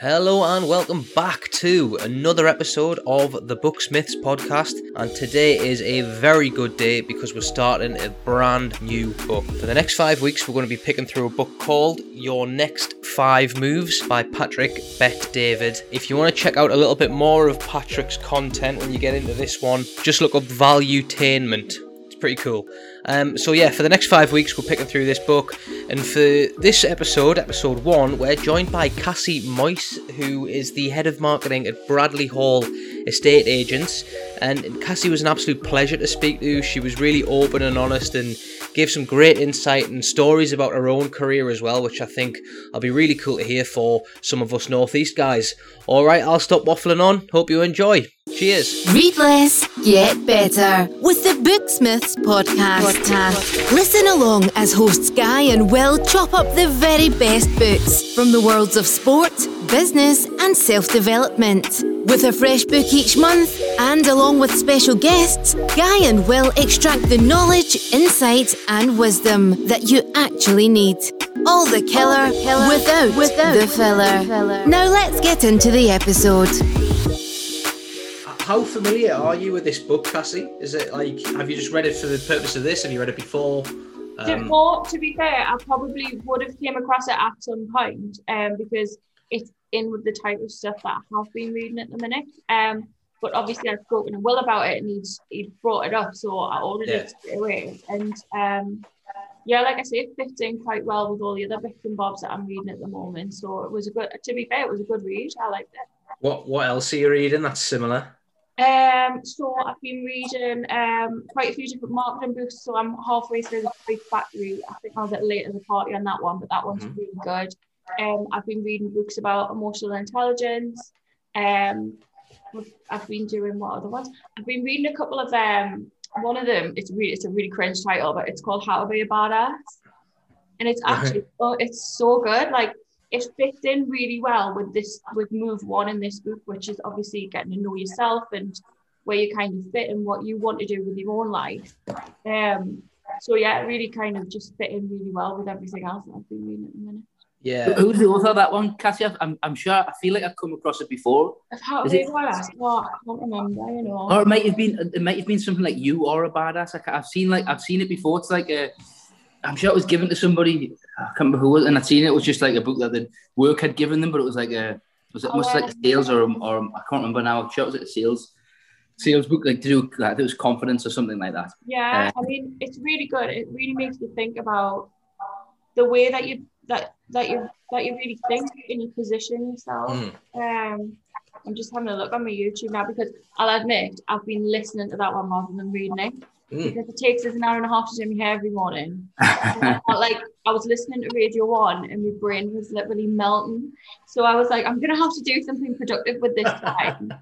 Hello and welcome back to another episode of the Booksmiths podcast. And today is a very good day because we're starting a brand new book. For the next five weeks, we're going to be picking through a book called Your Next Five Moves by Patrick Bet David. If you want to check out a little bit more of Patrick's content when you get into this one, just look up Valuetainment pretty cool. Um, so yeah, for the next five weeks, we're picking through this book, and for this episode, episode one, we're joined by Cassie Moyse, who is the head of marketing at Bradley Hall Estate Agents. And Cassie was an absolute pleasure to speak to. She was really open and honest, and gave some great insight and stories about her own career as well, which I think will be really cool to hear for some of us Northeast guys. All right, I'll stop waffling on. Hope you enjoy. Cheers. Read less, get better with the Booksmiths podcast. podcast. Listen along as hosts Guy and Will chop up the very best books from the worlds of sport, business, and self development. With a fresh book each month, and along with special guests, Guy and Will extract the knowledge, insight, and wisdom that you actually need. All the killer, killer without, without the filler. filler. Now let's get into the episode. How familiar are you with this book, Cassie? Is it like, have you just read it for the purpose of this? Have you read it before? Um, before, to be fair, I probably would have came across it at some point um, because it's in with the type of stuff that I have been reading at the minute. Um, but obviously I've spoken to Will about it and he's he brought it up, so I ordered yeah. it straight away. And um, yeah, like I say, it fits in quite well with all the other bits and bobs that I'm reading at the moment. So it was a good. To be fair, it was a good read. I liked it. What What else are you reading that's similar? Um, so I've been reading um, quite a few different marketing books. So I'm halfway through the Factory. I think I was a bit late at the party on that one, but that one's mm-hmm. really good. Um, I've been reading books about emotional intelligence. Um, I've been doing what other ones? I've been reading a couple of um. One of them, it's really, it's a really cringe title, but it's called How to Be a Badass, and it's actually, oh, it's so good. Like it fits in really well with this, with move one in this book, which is obviously getting to know yourself and where you kind of fit and what you want to do with your own life. Um. So yeah, it really kind of just fit in really well with everything else that I've been reading at the minute. Yeah. Who's the author of that one, Cassie? I'm, I'm sure, I feel like I've come across it before. I've How Is it, well, I can't remember, you know. Or it might have been, it might have been something like You Are a Badass. I, have seen like, I've seen it before. It's like a, I'm sure it was given to somebody, I can't remember who was, and I'd seen it. It was just like a book that the work had given them, but it was like a, was it oh, almost yeah. like sales or, or I can't remember now. I'm sure it was like a sales sales book like to do like it was confidence or something like that. Yeah, uh, I mean it's really good. It really makes you think about the way that you that that you that you really think and you position yourself. Mm. Um, I'm just having a look on my YouTube now because I'll admit I've been listening to that one rather than reading it. Mm. Because it takes us an hour and a half to do my hair every morning. like I was listening to Radio One and my brain was literally melting. So I was like, I'm gonna have to do something productive with this time.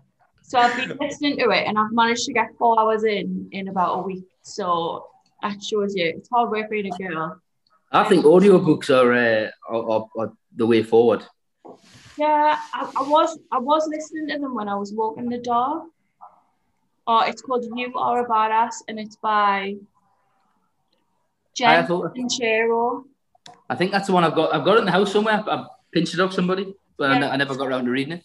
so I've been listening to it and I've managed to get four hours in in about a week. So that shows you it's hard work being a girl. I think audiobooks are, uh, are, are, the way forward. Yeah, I, I, was I was listening to them when I was walking the dog. Oh, it's called You Are a Badass, and it's by Jen Sincero. I think that's the one I've got. I've got it in the house somewhere. I've pinched it off somebody, but yeah. I, I never got around to reading it.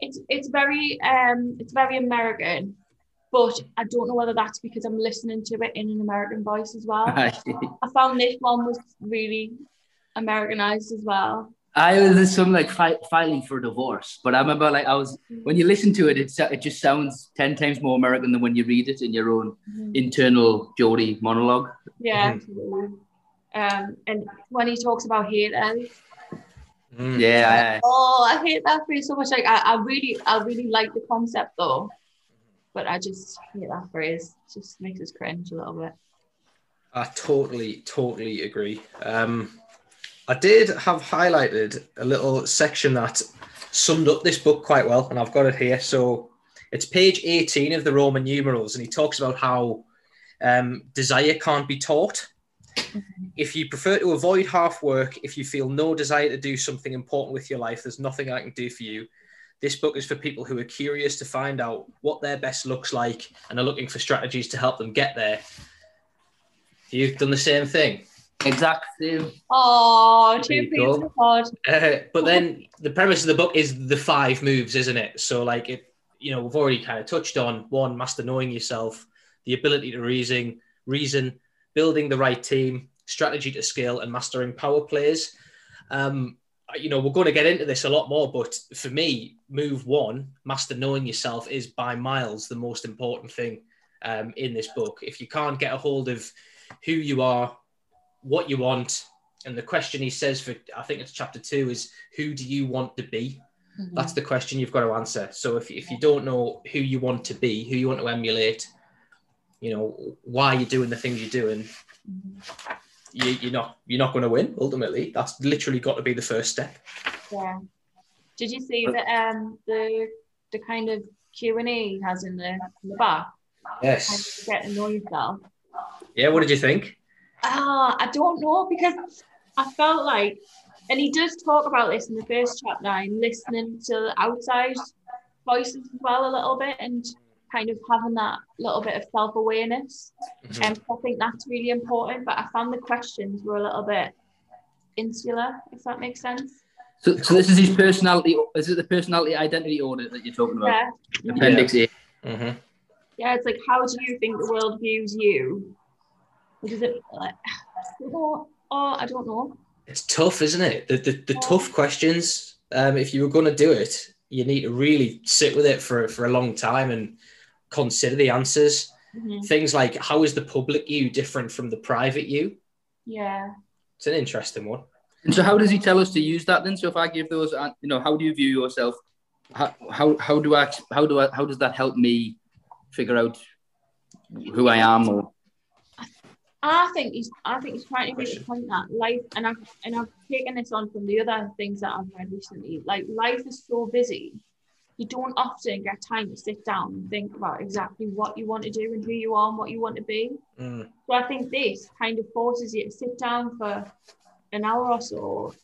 It's it's very um it's very American. But I don't know whether that's because I'm listening to it in an American voice as well. I found this one was really Americanized as well. I was some like fi- filing for divorce, but I remember like I was when you listen to it, it it just sounds ten times more American than when you read it in your own mm-hmm. internal Geordie monologue. Yeah, mm-hmm. Um, and when he talks about hate, mm. yeah. Oh, I hate that phrase so much. Like I, I really, I really like the concept though but I just hate that phrase. It just makes us cringe a little bit. I totally, totally agree. Um, I did have highlighted a little section that summed up this book quite well, and I've got it here. So it's page 18 of the Roman numerals, and he talks about how um, desire can't be taught. Mm-hmm. If you prefer to avoid half work, if you feel no desire to do something important with your life, there's nothing I can do for you. This book is for people who are curious to find out what their best looks like and are looking for strategies to help them get there. You've done the same thing. Exact same. Oh, There two pieces of pod. Uh, but then the premise of the book is the five moves, isn't it? So like it, you know, we've already kind of touched on one, master knowing yourself, the ability to reason, reason, building the right team, strategy to scale, and mastering power plays. Um, you know, we're going to get into this a lot more, but for me, move one, master knowing yourself, is by miles the most important thing um, in this book. If you can't get a hold of who you are, what you want, and the question he says for I think it's chapter two is who do you want to be? That's the question you've got to answer. So if, if you don't know who you want to be, who you want to emulate, you know why you're doing the things you're doing, you, you're not you're not going to win. Ultimately, that's literally got to be the first step. Yeah. Did you see that um the the kind of Q and A he has in the in the back? Kind Yes. of get to know yourself. Yeah. What did you think? Ah, I don't know because I felt like, and he does talk about this in the first chapter, and listening to the outside voices as well a little bit, and kind of having that little bit of self awareness. Mhm. And I think that's really important. But I found the questions were a little bit insular, if that makes sense. So, so this is his personality. Is it the personality identity audit that you're talking about? Yeah. Appendix A. Mhm. Yeah, it's like, how do you think the world views you? Or does it like, oh, oh, I don't know. It's tough, isn't it? The the, the tough questions. Um, if you were going to do it, you need to really sit with it for for a long time and consider the answers. Mhm. Things like how is the public you different from the private you? Yeah. It's an interesting one. And so, how does he tell us to use that then? So, if I give those, uh, you know, how do you view yourself? How how, how do I how do I how does that help me figure out who I am? Or I think he's I think he's trying to make the point that life and I've and I've taken this on from the other things that I've read recently. Like life is so busy, you don't often get time to sit down and think about exactly what you want to do and who you are and what you want to be. Mm. So I think this kind of forces you to sit down for an hour or so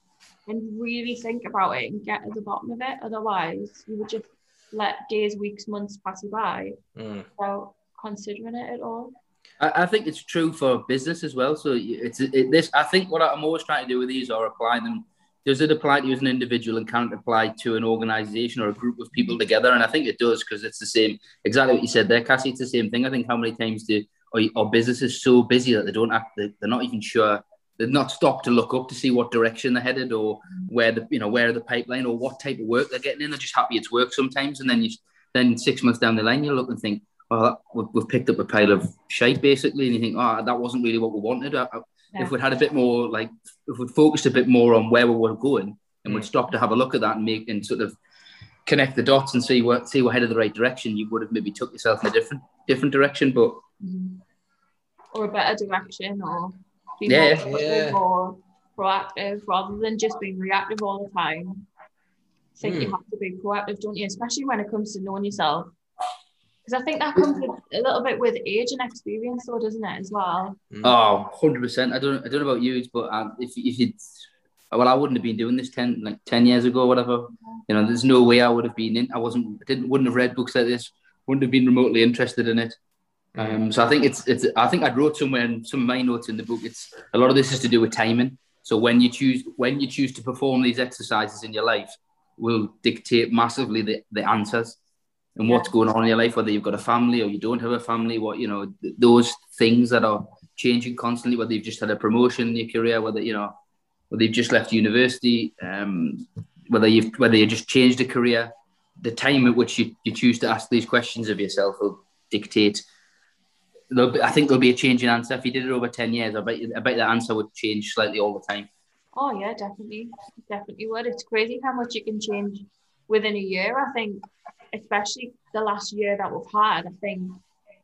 and really think about it and get to the bottom of it. Otherwise, you would just let days, weeks, months pass you by Mm. without considering it at all. I, I think it's true for business as well. So it's it, this. I think what I'm always trying to do with these are apply them. Does it apply to you as an individual and can it apply to an organization or a group of people together? And I think it does because it's the same. Exactly what you said there, Cassie. It's the same thing. I think how many times do or, or businesses so busy that they don't they- they're not even sure they're not stopped to look up to see what direction they're headed or where the you know where the pipeline or what type of work they're getting in. They're just happy it's work sometimes, and then you then six months down the line you look and think, well, we've picked up a pile of shite basically, and you think, oh, that wasn't really what we wanted. I, I- Yeah. If we'd had a bit more, like, if we'd focused a bit more on where we were going, and we'd Mm. stop to have a look at that and make and sort of connect the dots and see what see we're headed the right direction, you would have maybe took yourself in a different different direction. But or a better direction or be Yeah. more proactive Yeah. or proactive rather than just being reactive all the time. I think you Hmm. have to be proactive, don't you? Especially when it comes to knowing yourself. Because I think that comes with, a little bit with age and experience, though, doesn't it, as well? oh, 100 percent. I don't I don't know about you, but um, if if you well, I wouldn't have been doing this ten like ten years ago, or whatever. You know, there's no way I would have been in. I wasn't didn't wouldn't have read books like this. Wouldn't have been remotely interested in it. Um, so I think it's it's. I think I wrote somewhere in some of my notes in the book. It's a lot of this is to do with timing. So when you choose when you choose to perform these exercises in your life, will dictate massively the, the answers and what's going on in your life. Whether you've got a family or you don't have a family, what you know th- those things that are changing constantly. Whether you've just had a promotion in your career, whether you know whether you've just left university, um, whether you've whether you just changed a career. The time at which you, you choose to ask these questions of yourself will dictate be, I think there'll be a change in answer. If you did it over 10 years, I bet, you- I bet the answer would change slightly all the time. Oh, yeah, definitely. Definitely would. It's crazy how much you can change within a year. I think, especially the last year that we've had, I think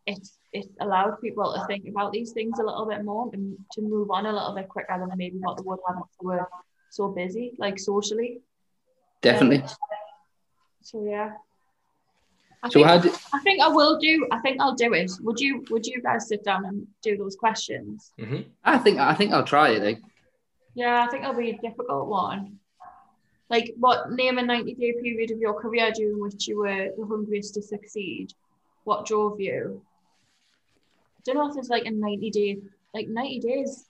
it's it's allowed people to think about these things a little bit more and to move on a little bit quicker than maybe what they would have if they were so busy, like socially. Definitely. So yeah. I So think, how do, I think I will do. I think I'll do it. Would you? Would you guys sit down and do those questions? hmm I think I think I'll try it. Like, Yeah, I think it'll be a difficult one. Like, what name a 90 day period of your career during which you were the hungriest to succeed? What drove you? I don't know if there's like a 90 day, like 90 days.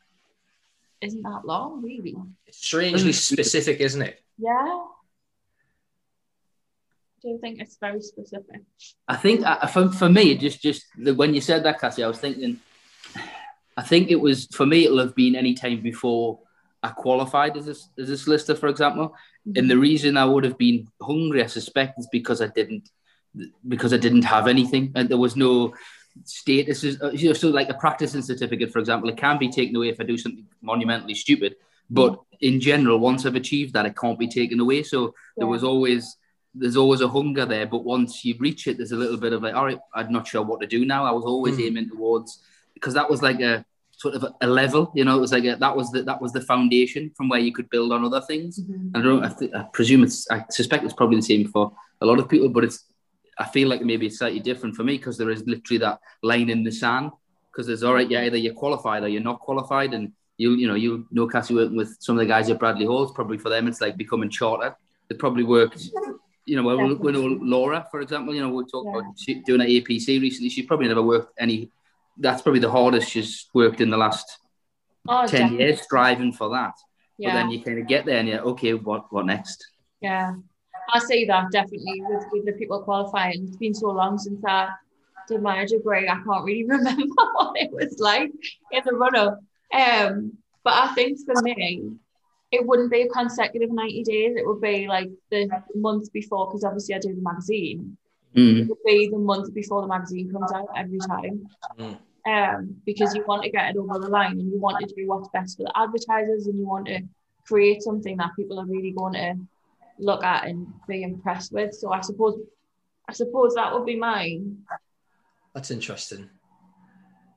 isn't that long, really. It's strangely specific, isn't it? Yeah. I Do you think it's very specific? I think uh, for, for me, just just the, when you said that, Cassie, I was thinking. I think it was for me. It'll have been any time before I qualified as a, as a solicitor, for example. Mm-hmm. And the reason I would have been hungry, I suspect, is because I didn't because I didn't have anything, and there was no status. Uh, you know, so like a practicing certificate, for example, it can be taken away if I do something monumentally stupid. But in general, once I've achieved that, it can't be taken away. So yeah. there was always there's always a hunger there, but once you reach it, there's a little bit of like, all right, I'm not sure what to do now. I was always mm. aiming towards because that was like a sort of a, level, you know, it was like a, that was the that was the foundation from where you could build on other things. Mm-hmm. I don't, I, th- I presume it's, I suspect it's probably the same for a lot of people, but it's, I feel like maybe it's slightly different for me because there is literally that line in the sand. Because there's all right, yeah, either you're qualified or you're not qualified, and you you know you know Cassie working with some of the guys at Bradley Halls. Probably for them, it's like becoming chartered. It probably worked you know, when we know Laura, for example, you know, we talked yeah. about doing an APC recently. She probably never worked any. That's probably the hardest she's worked in the last ten definitely. years, striving for that. Yeah. But then you kind of get there and you're okay. What what next? Yeah, I see that definitely with, with the people qualifying. It's been so long since I did my degree. I can't really remember what it was like in the run up. Um, but I think for me, it wouldn't be a consecutive 90 days. It would be like the month before, because obviously I do the magazine. Mm. It would be the month before the magazine comes out every time. Mm. Um, because you want to get it over the line and you want to do what's best for the advertisers and you want to create something that people are really going to look at and be impressed with. So I suppose I suppose that would be mine. That's interesting.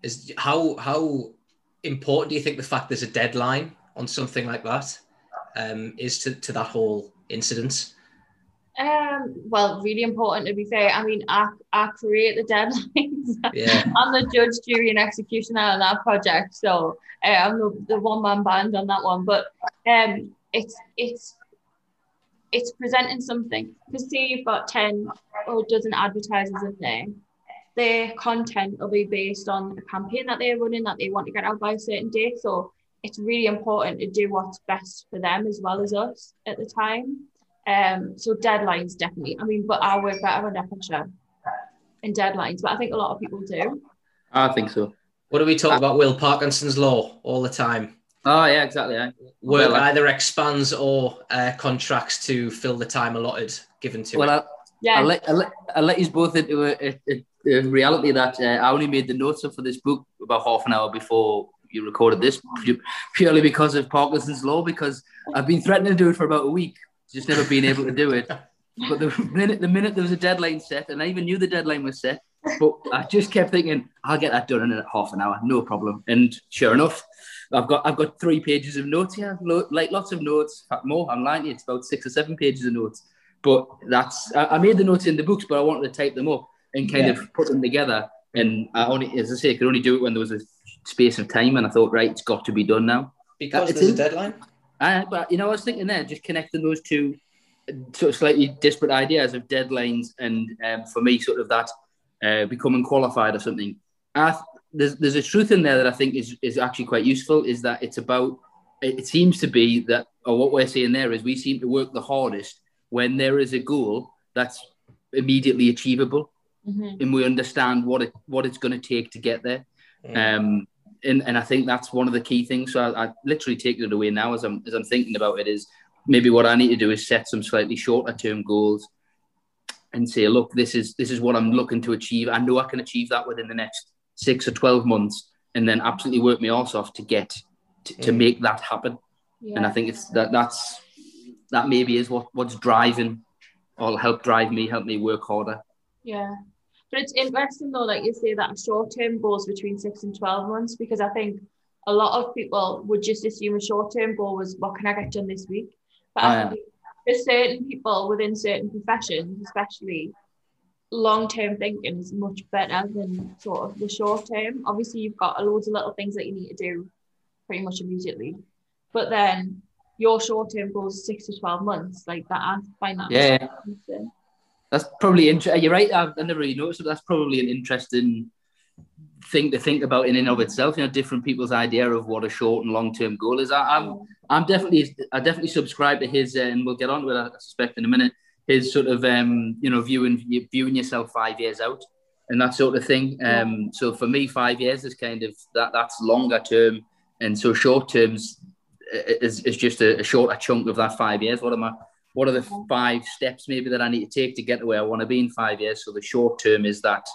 Is how how important do you think the fact there's a deadline on something like that um, is to, to that whole incident? Um, well, really important to be fair. I mean, I, I create the deadlines. Yeah. I'm the judge, jury, and executioner on that project, so uh, I'm the, the one man band on that one. But um, it's it's it's presenting something. Because say you've got ten or a dozen advertisers in there, their content will be based on a campaign that they're running that they want to get out by a certain date. So it's really important to do what's best for them as well as us at the time. Um, so deadlines definitely. I mean, but I work better under pressure in deadlines, but I think a lot of people do. I think so. What do we talk about? Will Parkinson's law all the time. Oh yeah, exactly. Yeah. Work well, either expands or uh, contracts to fill the time allotted given to well, it. Well, yeah. I'll let, I'll let, I'll let you both into a, a, a reality that uh, I only made the notes for this book about half an hour before you recorded this purely because of Parkinson's law. Because I've been threatening to do it for about a week, just never been able to do it. But the minute the minute there was a deadline set, and I even knew the deadline was set, but I just kept thinking I'll get that done in half an hour, no problem. And sure enough, I've got I've got three pages of notes here, like lots of notes, more. I'm lying, it's about six or seven pages of notes. But that's I, made the notes in the books, but I wanted to type them up and kind yeah. of put them together. And I only, as I say, I could only do it when there was a space of time, and I thought, right, it's got to be done now. Because there's a deadline. Uh, but you know, I was thinking there, just connecting those two sort of slightly disparate ideas of deadlines, and um, for me, sort of that uh, becoming qualified or something. Th- there's there's a truth in there that I think is is actually quite useful. Is that it's about it seems to be that or what we're saying there is we seem to work the hardest when there is a goal that's immediately achievable mm-hmm. and we understand what it what it's going to take to get there mm. um and, and I think that's one of the key things. So I, I literally take it away now as I'm as I'm thinking about it is maybe what I need to do is set some slightly shorter term goals and say, look, this is this is what I'm looking to achieve. I know I can achieve that within the next six or twelve months, and then absolutely work my arse off to get to, to mm. make that happen. Yeah. And I think it's that that's that maybe is what what's driving or help drive me, help me work harder. Yeah. But it's interesting though, like you say, that short term goals between six and 12 months, because I think a lot of people would just assume a short term goal was what can I get done this week? But oh, I oh, think for certain people within certain professions, especially, long term thinking is much better than sort of the short term. Obviously, you've got loads of little things that you need to do pretty much immediately. But then your short term goals six to 12 months, like that, I find that. Yeah. That's probably interesting. You're right. I've, I never really noticed, but that's probably an interesting thing to think about in and of itself. You know, different people's idea of what a short and long term goal is. I, am I'm, I'm definitely I definitely subscribe to his, uh, and we'll get on to it. I suspect in a minute. His sort of um, you know viewing viewing yourself five years out and that sort of thing. Um, so for me, five years is kind of that that's longer term, and so short terms is, is just a, a shorter chunk of that five years. What am I? What are the five steps maybe that I need to take to get to where I want to be in five years? So the short term is that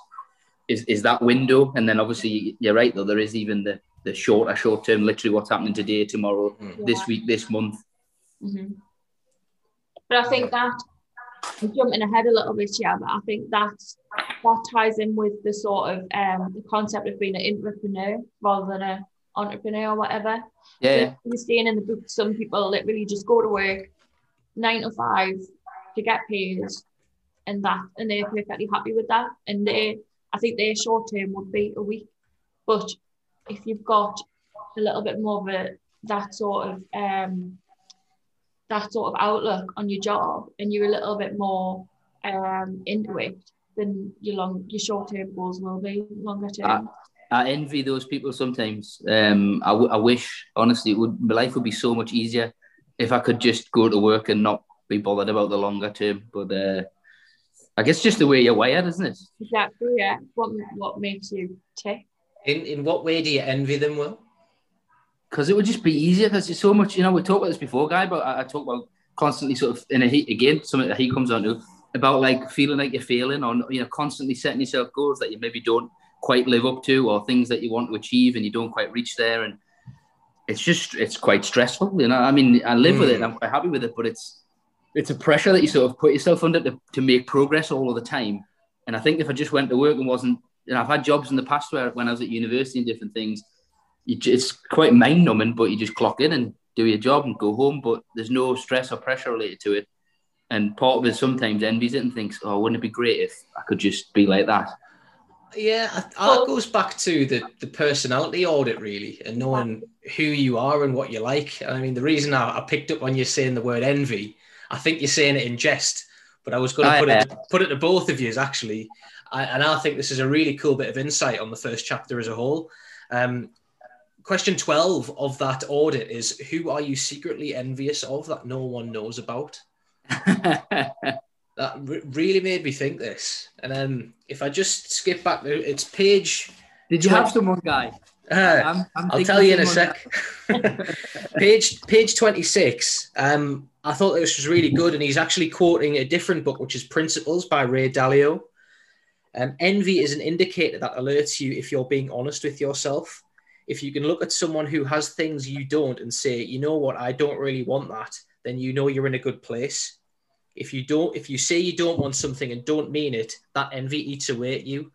is, is that window, and then obviously you're right though there is even the the shorter short term, literally what's happening today, tomorrow, mm. this week, this month. Mm-hmm. But I think that I'm jumping ahead a little bit yeah, but I think that's that ties in with the sort of um, the concept of being an entrepreneur rather than an entrepreneur or whatever. Yeah. So you're staying in the book, some people literally just go to work nine to five to get paid, and that, and they're perfectly happy with that. And they, I think their short term would be a week, but if you've got a little bit more of a that sort of um that sort of outlook on your job and you're a little bit more um into it then your long your short term goals will be longer term. I, I envy those people sometimes. Um, I, w- I wish honestly would my life would be so much easier if I could just go to work and not be bothered about the longer term. But uh, I guess just the way you're wired, isn't it? Exactly. Yeah. What what makes you tick? In in what way do you envy them, Will? Because it would just be easier. Because there's so much. You know, we talked about this before, guy. But I, I talk about constantly sort of in a heat again. Something that he comes on to about like feeling like you're failing or you know constantly setting yourself goals that you maybe don't quite live up to or things that you want to achieve and you don't quite reach there and it's just it's quite stressful you know i mean i live mm. with it and i'm quite happy with it but it's it's a pressure that you sort of put yourself under to, to make progress all of the time and i think if i just went to work and wasn't you know i've had jobs in the past where when i was at university and different things you, it's quite mind numbing but you just clock in and do your job and go home but there's no stress or pressure related to it and part of it sometimes envies it and thinks, "Oh, wouldn't it be great if I could just be like that?" Yeah, that goes back to the the personality audit really, and knowing who you are and what you like. I mean, the reason I, I picked up on you're saying the word envy, I think you're saying it in jest, but I was going to put it put it to both of you actually, I, and I think this is a really cool bit of insight on the first chapter as a whole. Um, question 12 of that audit is who are you secretly envious of that no one knows about that re- really made me think this. And then if I just skip back, it's page. Did you 20... have someone, guy? Uh, i will tell you in a sec. page page twenty six. Um, I thought this was really good, and he's actually quoting a different book, which is Principles by Ray Dalio. Um, envy is an indicator that alerts you if you're being honest with yourself. If you can look at someone who has things you don't and say, you know what, I don't really want that, then you know you're in a good place. If you don't, if you say you don't want something and don't mean it, that envy eats away at you.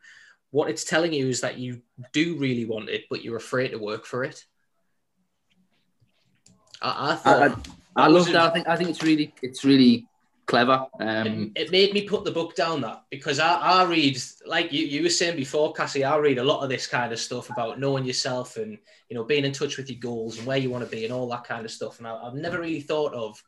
What it's telling you is that you do really want it, but you're afraid to work for it. I, I thought I, I, I love that. I think I think it's really it's really clever. Um, it, it, made me put the book down that because I, I read like you, you were saying before, Cassie. I read a lot of this kind of stuff about knowing yourself and you know being in touch with your goals and where you want to be and all that kind of stuff. And I, I've never really thought of,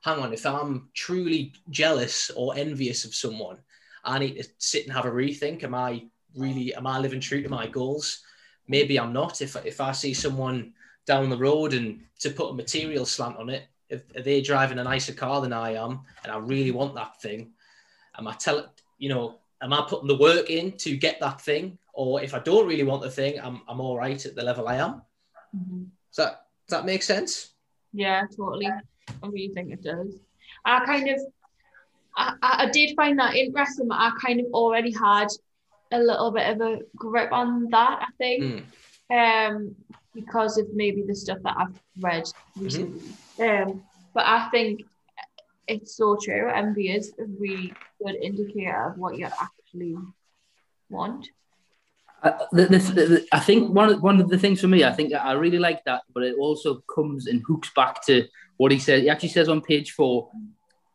hang on, if I'm truly jealous or envious of someone, I need to sit and have a rethink. Am I really am I living true to my goals? Maybe I'm not. If if I see someone down the road and to put a material slant on it, if, if they're driving a nicer car than I am, and I really want that thing, am I telling you know, am I putting the work in to get that thing, or if I don't really want the thing, I'm I'm all right at the level I am. Mm-hmm. Does that does that make sense? Yeah, totally. I really think it does. I kind of, I, I did find that interesting. I kind of already had a little bit of a grip on that. I think, mm. um, because of maybe the stuff that I've read recently. Mm-hmm. Um, but I think it's so true. Envy is a really good indicator of what you actually want. Uh, the, the, the, I think one of, one of the things for me, I think I really like that, but it also comes and hooks back to what he said. He actually says on page four,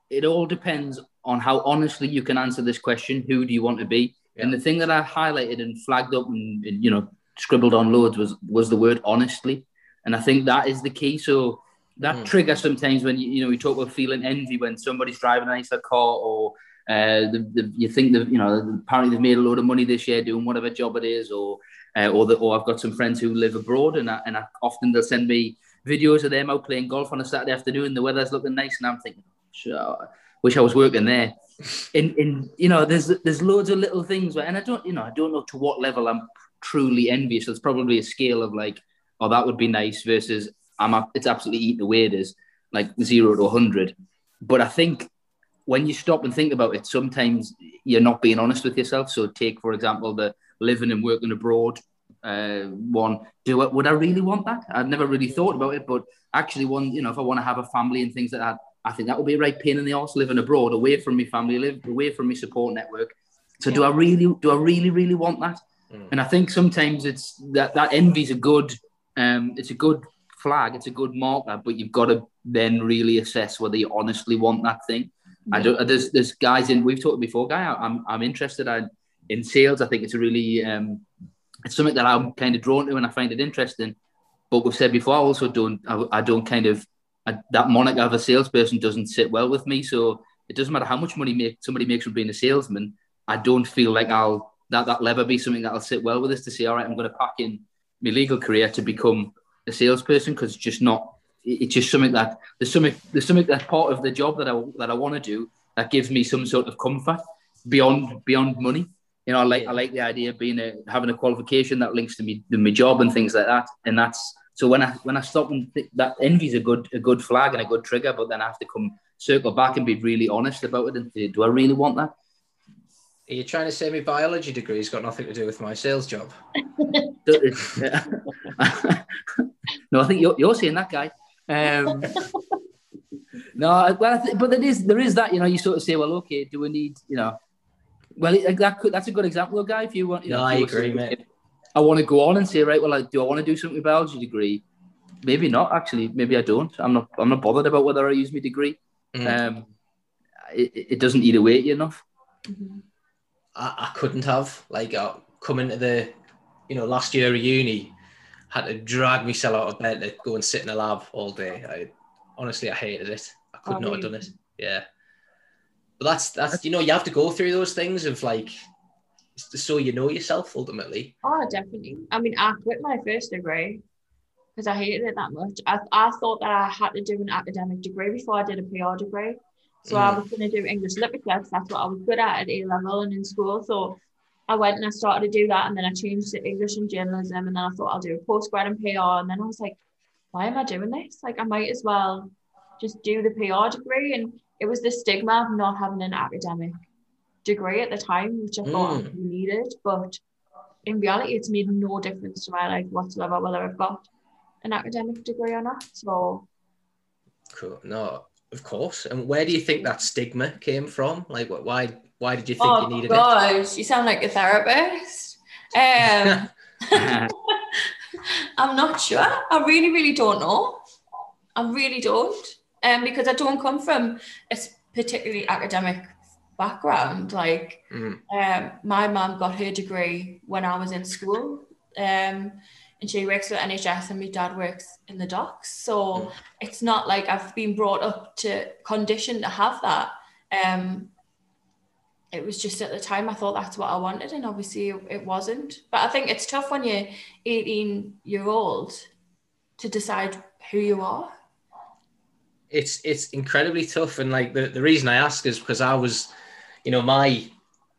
it all depends on how honestly you can answer this question: Who do you want to be? Yeah. And the thing that I highlighted and flagged up and, and you know scribbled on loads was was the word honestly, and I think that is the key. So that mm. trigger sometimes when you, you know we talk about feeling envy when somebody's driving a nicer car or Uh, the, the, you think that you know apparently they've made a load of money this year doing whatever job it is, or uh, or the, or I've got some friends who live abroad, and I, and I, often they'll send me videos of them out playing golf on a Saturday afternoon. The weather's looking nice, and I'm thinking, sure, wish I was working there. In in you know, there's there's loads of little things, and I don't you know I don't know to what level I'm truly envious. There's probably a scale of like, oh, that would be nice versus I'm it's absolutely eating. It is like zero to hundred. But I think when you stop and think about it, sometimes you're not being honest with yourself. So take, for example, the living and working abroad uh, one. Do it? Would I really want that? I've never really thought about it, but actually, one, you know, if I want to have a family and things like that, I think that would be a right pain in the arse living abroad, away from my family, live away from my support network. So do I really, do I really, really want that? Mm. And I think sometimes it's that that envy is a good, um, it's a good flag, it's a good marker, but you've got to then really assess whether you honestly want that thing. I don't. There's there's guys in. We've talked before, guy. I'm I'm interested in in sales. I think it's a really um, it's something that I'm kind of drawn to and I find it interesting. But we've said before, I also don't. I, I don't kind of I, that moniker of a salesperson doesn't sit well with me. So it doesn't matter how much money make somebody makes from being a salesman. I don't feel like I'll that that'll ever be something that'll sit well with us to say, all right, I'm going to pack in my legal career to become a salesperson because it's just not it's just something that there's something there's something that part of the job that I that I want to do that gives me some sort of comfort beyond beyond money. You know, I like I like the idea of being a having a qualification that links to me to my job and things like that. And that's so when I when I stop and think that envy's a good a good flag and a good trigger, but then I have to come circle back and be really honest about it and say, do I really want that? Are you trying to say my biology degree's got nothing to do with my sales job? no, I think you're, you're saying that guy. Um, no, well, th- but there is there is that you know you sort of say, well, okay, do we need you know, well that could, that's a good example, guy. If you want, you no, know, I agree, mate. I want to go on and say, right, well, like, do I want to do something with biology degree? Maybe not. Actually, maybe I don't. I'm not. I'm not bothered about whether I use my degree. Mm. Um, it, it doesn't eat away at you enough. Mm-hmm. I, I couldn't have like uh, coming to the, you know, last year of uni had to drag myself out of bed to go and sit in a lab all day. I honestly I hated it. I could oh, not have done it. Yeah. But that's that's you know, you have to go through those things of like so you know yourself ultimately. Oh, definitely. I mean, I quit my first degree because I hated it that much. I, I thought that I had to do an academic degree before I did a PR degree. So mm. I was going to do English literature. Because that's what I was good at at A level and in school. So I went and I started to do that, and then I changed to English and journalism, and then I thought I'll do a postgrad in PR, and then I was like, why am I doing this? Like I might as well just do the PR degree, and it was the stigma of not having an academic degree at the time, which I thought mm. I needed, but in reality, it's made no difference to my life whatsoever whether I've got an academic degree or not. So cool. No, of course. And where do you think that stigma came from? Like, why why did you think oh, you needed gosh, it? gosh, you sound like a therapist. Um, I'm not sure. I really, really don't know. I really don't. Um, because I don't come from a particularly academic background. Like, mm. um, my mum got her degree when I was in school. Um, and she works for NHS and my dad works in the docks. So mm. it's not like I've been brought up to condition to have that. Um, it was just at the time I thought that's what I wanted, and obviously it wasn't. But I think it's tough when you're 18 year old to decide who you are. It's it's incredibly tough, and like the, the reason I ask is because I was, you know, my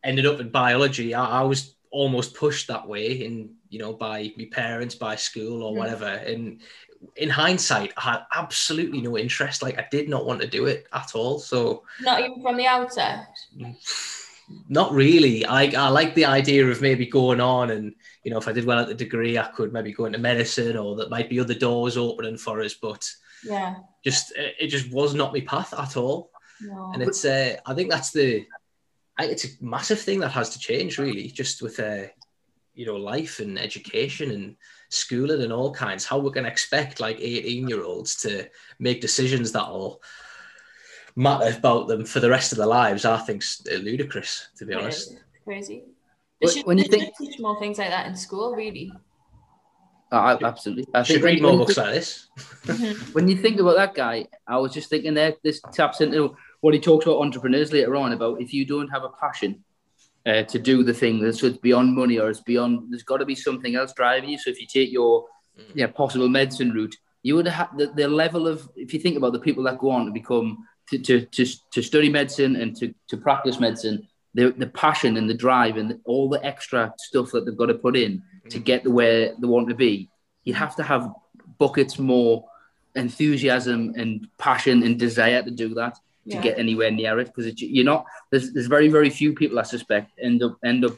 ended up in biology. I, I was almost pushed that way, in you know, by my parents, by school or mm. whatever. And in hindsight, I had absolutely no interest. Like I did not want to do it at all. So not even from the outset. Not really. I, I like the idea of maybe going on and, you know, if I did well at the degree, I could maybe go into medicine or that might be other doors opening for us. But yeah, just it just was not my path at all. No. And it's, uh, I think that's the, I, it's a massive thing that has to change really, just with, uh, you know, life and education and schooling and all kinds. How we're going to expect like 18 year olds to make decisions that will matter about them for the rest of their lives, I think uh, ludicrous, to be honest. Crazy. They should, when you think teach more things like that in school, really. Oh, absolutely. I should read more books like this. Mm-hmm. when you think about that guy, I was just thinking there, this taps into what he talks about entrepreneurs later on about if you don't have a passion uh, to do the thing that's so it's beyond money or it's beyond there's got to be something else driving you so if you take your mm. yeah possible medicine route you would have the, the level of if you think about the people that go on to become to, to, to, to study medicine and to, to practice medicine the, the passion and the drive and all the extra stuff that they've got to put in to get to where they want to be you have to have buckets more enthusiasm and passion and desire to do that to Yeah. get anywhere near it because you're not there's, there's very very few people I suspect end up end up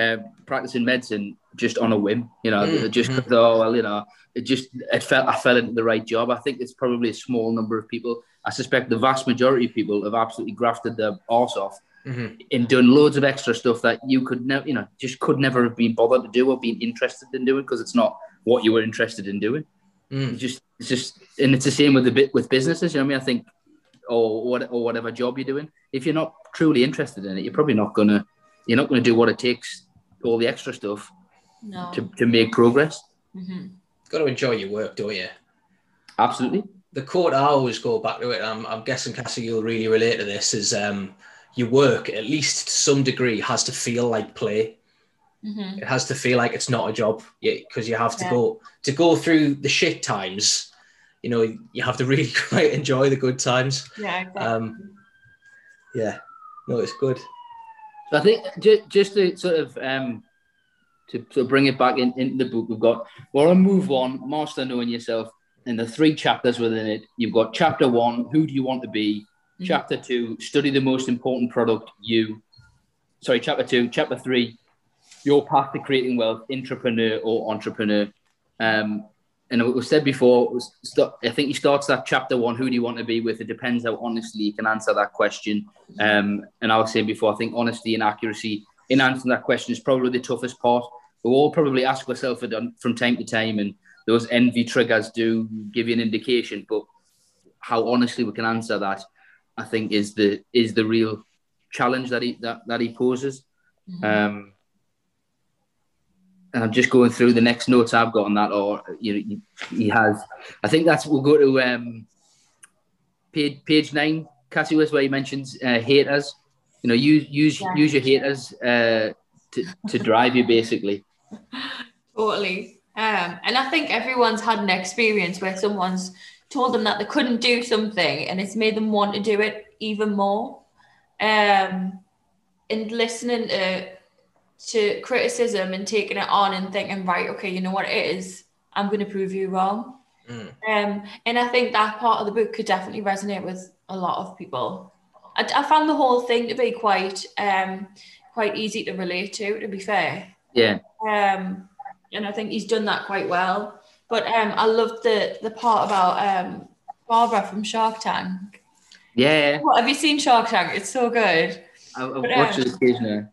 uh, practicing medicine just on a whim you know Mm, just oh well you know it just it felt I fell into the right job. I think it's probably a small number of people I suspect the vast majority of people have absolutely grafted their arse off Mhm. and done loads of extra stuff that you could never you know just could never have been bothered to do or been interested in doing because it's not what you were interested in doing Mm. it's just it's just and it's the same with the bit with businesses you know what I mean I think or what or whatever job you're doing if you're not truly interested in it you're probably not gonna you're not gonna do what it takes all the extra stuff No. to, to make progress Mhm. Got to enjoy your work, don't you? absolutely the quote I always go back to it. I'm, I'm guessing Cassie, you'll really relate to this. Is um, your work, at least to some degree, has to feel like play. Mhm. It has to feel like it's not a job, because you have to Yeah. go to go through the shit times. You know, you have to really quite enjoy the good times. Yeah, exactly. Um, yeah, no, it's good. So I think just, just to sort of um, to sort of bring it back in, into the book, we've got well, I'll move on, master knowing yourself, and the three chapters within it. You've got chapter one, who do you want to be? Mhm. Chapter two, study the most important product, you. Sorry, chapter two, chapter three, your path to creating wealth, entrepreneur or intrapreneur. Um, and it was said before, was st- I think he starts that chapter one, who do you want to be with? It depends how honestly you can answer that question. Um, and I was saying before, I think honesty and accuracy in answering that question is probably the toughest part. We'll all probably ask ourselves it from time to time, and those envy triggers do give you an indication. But how honestly we can answer that, I think, is the is the real challenge that he that, that he poses. Um, and I'm just going through the next notes I've got on that, or you know, he has. I think that's we'll go to um, page page nine, Cassie was where he mentions uh, haters. You know, use use Yeah. use your haters uh, to to drive you basically. Totally. Um, and I think everyone's had an experience where someone's told them that they couldn't do something and it's made them want to do it even more. Um, and listening to, to criticism and taking it on and thinking, right, okay, you know what it is? I'm going to prove you wrong. Mm. Um, and I think that part of the book could definitely resonate with a lot of people. I, I found the whole thing to be quite um, quite easy to relate to, to be fair. Yeah, Um, and I think he's done that quite well. But um, I loved the the part about um, Barbara from Shark Tank. yeah. What have you seen Shark Tank? It's so good. I, I've But, watched um, it occasionally.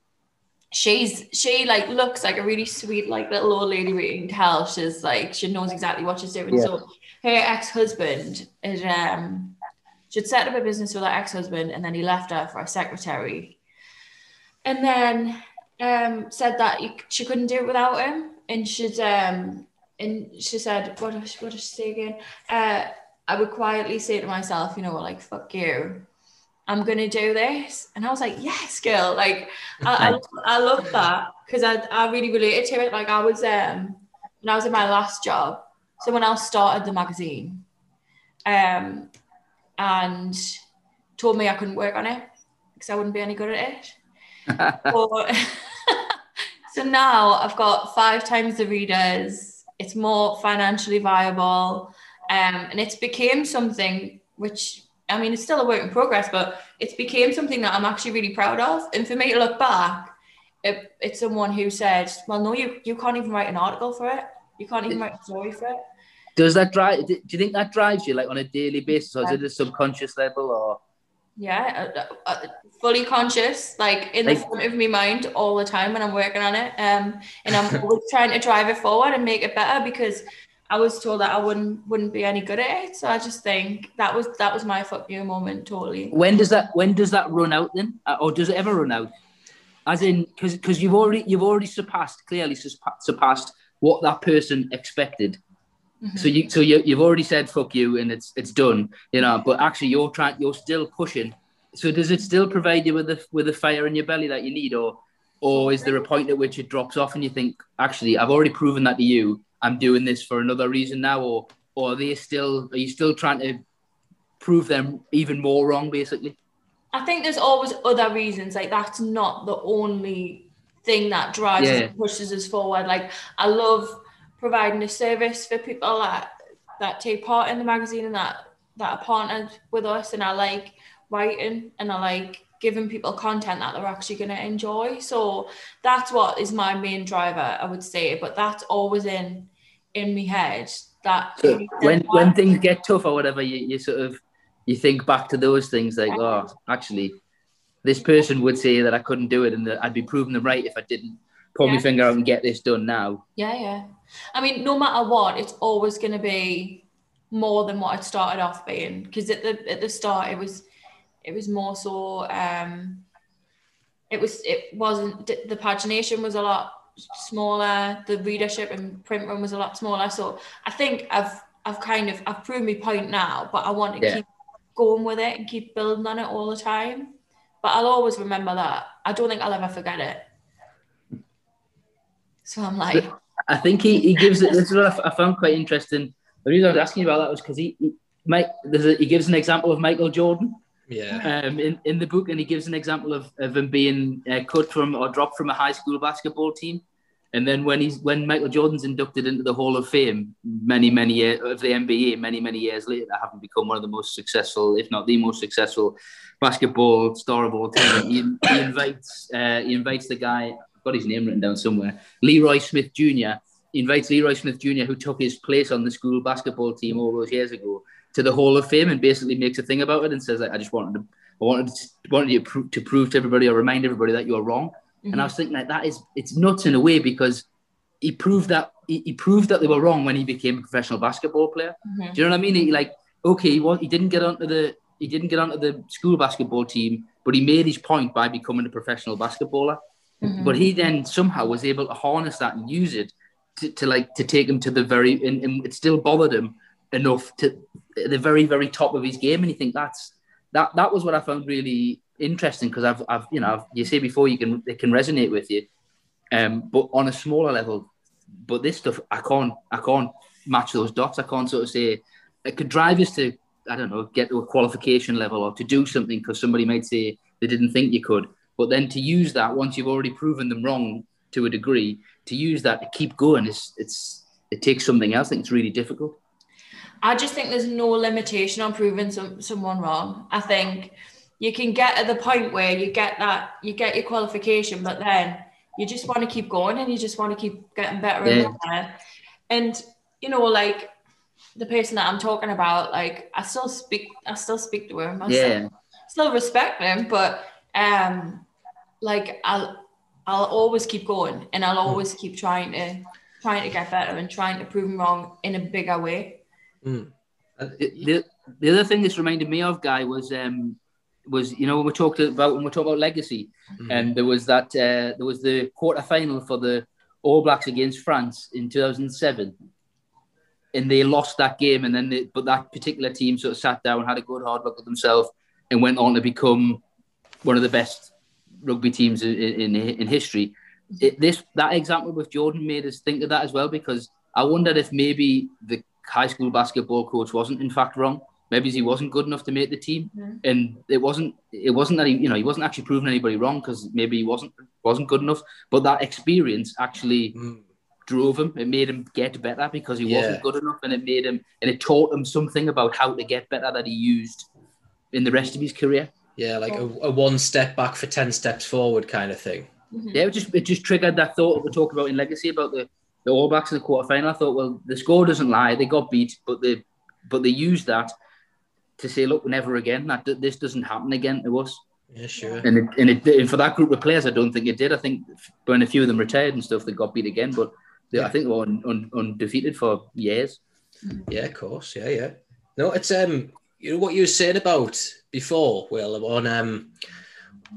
She's she like looks like a really sweet like little old lady. You can tell she's like she knows exactly what she's doing. Yeah. So her ex husband is um she'd set up a business with her ex husband and then he left her for a secretary, and then um said that he, she couldn't do it without him, and she'd um and she said what did she, what did she say again? Uh, I would quietly say to myself, you know, what? like fuck you. I'm gonna do this, and I was like, "Yes, girl!" Like, I, I, I love that because I, I really related to it. Like, I was um when I was in my last job, someone else started the magazine, um, and told me I couldn't work on it because I wouldn't be any good at it. But- so now I've got five times the readers. It's more financially viable, um, and it's became something which I mean it's still a work in progress, but it's became something that I'm actually really proud of. And for me to look back, it, it's someone who said, "Well, no, you you can't even write an article for it. You can't even write a story for it." Does that drive? Do you think that drives you like on a daily basis, or is it a subconscious level, or Yeah, uh, uh, uh, fully conscious, like in the front of my mind all the time when I'm working on it. Um, and I'm always trying to drive it forward and make it better because I was told that I wouldn't wouldn't be any good at it. So I just think that was that was my fuck you moment totally. when does that when does that run out then, or does it ever run out? As in, because because you've already you've already surpassed clearly surpassed what that person expected. So you so you you've already said fuck you and it's it's done, you know. But actually, you're trying you're still pushing so does it still provide you with the with the fire in your belly that you need, or or is there a point at which it drops off and you think, actually, I've already proven that to you. I'm doing this for another reason now, or or are they still are you still trying to prove them even more wrong, basically? I think there's always other reasons. Like that's not the only thing that drives Yeah. us and pushes us forward. Like I love providing a service for people that that take part in the magazine and that that are partnered with us. And I like writing and I like giving people content that they're actually going to enjoy. So that's what is my main driver, I would say. But that's always in in my head. That So when when things get tough or whatever, you, you sort of you think back to those things like, oh, actually, this person would say that I couldn't do it and that I'd be proving them right if I didn't pull my finger out and get this done now. Yeah, yeah. I mean, no matter what, it's always going to be more than what it started off being. Because at the at the start, it was it was more so. um It was it wasn't the pagination was a lot smaller. The readership and print run was a lot smaller. So I think I've I've kind of I've proved my point now, but I want to Yeah. keep going with it and keep building on it all the time. But I'll always remember that. I don't think I'll ever forget it. So I'm like. I think he, he gives it. This is what I f- I found quite interesting. The reason I was asking you about that was because he, he Mike there's a, he gives an example of Michael Jordan Yeah. um, in, in the book, and he gives an example of, of him being uh, cut from or dropped from a high school basketball team. And then when he's when Michael Jordan's inducted into the Hall of Fame, many many years of the NBA, many many years later, having become one of the most successful, if not the most successful, basketball star of all time, he, he invites uh, he invites the guy. Got his name written down somewhere. Leroy Smith Jr. He invites Leroy Smith Jr., who took his place on the school basketball team all those years ago, to the Hall of Fame, and basically makes a thing about it and says, like, "I just wanted to, I wanted to, wanted you to, pro- to prove to everybody or remind everybody that you're wrong." And I was thinking like that is it's nuts in a way because he proved that he, he proved that they were wrong when he became a professional basketball player. Mhm. Do you know what I mean? He like okay, he was he didn't get onto the he didn't get onto the school basketball team, but he made his point by becoming a professional basketballer. Mhm. But he then somehow was able to harness that and use it to, to like to take him to the very and, and it still bothered him enough to the very very top of his game. And you think that's that that was what I found really interesting because I've I've you know I've, you say before you can it can resonate with you, um, but on a smaller level. But this stuff I can't I can't match those dots. I can't sort of say it could drive us to I don't know get to a qualification level or to do something because somebody might say they didn't think you could. But then to use that once you've already proven them wrong to a degree, to use that to keep going is it's it takes something else. I think it's really difficult. I just think there's no limitation on proving some, someone wrong. I think you can get at the point where you get that, you get your qualification, but then you just want to keep going and you just want to keep getting better Yeah. and better. And you know, like the person that I'm talking about, like I still speak, I still speak to him. I still, Yeah, still respect him, but um, like I'll, I'll always keep going and I'll always keep trying to, trying to get better and trying to prove him wrong in a bigger way. Mm. Uh, the, the, the other thing this reminded me of, guy, was um was you know when we talked about when we talked about legacy, Mhm. and there was that uh, there was the quarter final for the All Blacks against France in 2007, and they lost that game, and then they, but that particular team sort of sat down, had a good hard look at themselves, and went on to become one of the best rugby teams in in, in history. It, this that example with Jordan made us think of that as well because I wondered if maybe the high school basketball coach wasn't in fact wrong. Maybe he wasn't good enough to make the team, Mhm. and it wasn't. It wasn't that he, you know, he wasn't actually proving anybody wrong because maybe he wasn't wasn't good enough. But that experience actually Mm. drove him. It made him get better because he Yeah. wasn't good enough, and it made him and it taught him something about how to get better that he used in the rest of his career. Yeah, like a, a one step back for 10 steps forward kind of thing. Mhm. Yeah, it just it just triggered that thought that we talked about in Legacy about the, the All Blacks in the quarter final. I thought, well, the score doesn't lie. They got beat, but they but they used that to say, look, never again. That this doesn't happen again to us. Yeah, sure. And it, and it and for that group of players, I don't think it did. I think when a few of them retired and stuff, they got beat again. But they, I think they were un, un, undefeated for years. Yeah, of course. Yeah, yeah. No, it's um, you know what you were saying about before, Will, on um,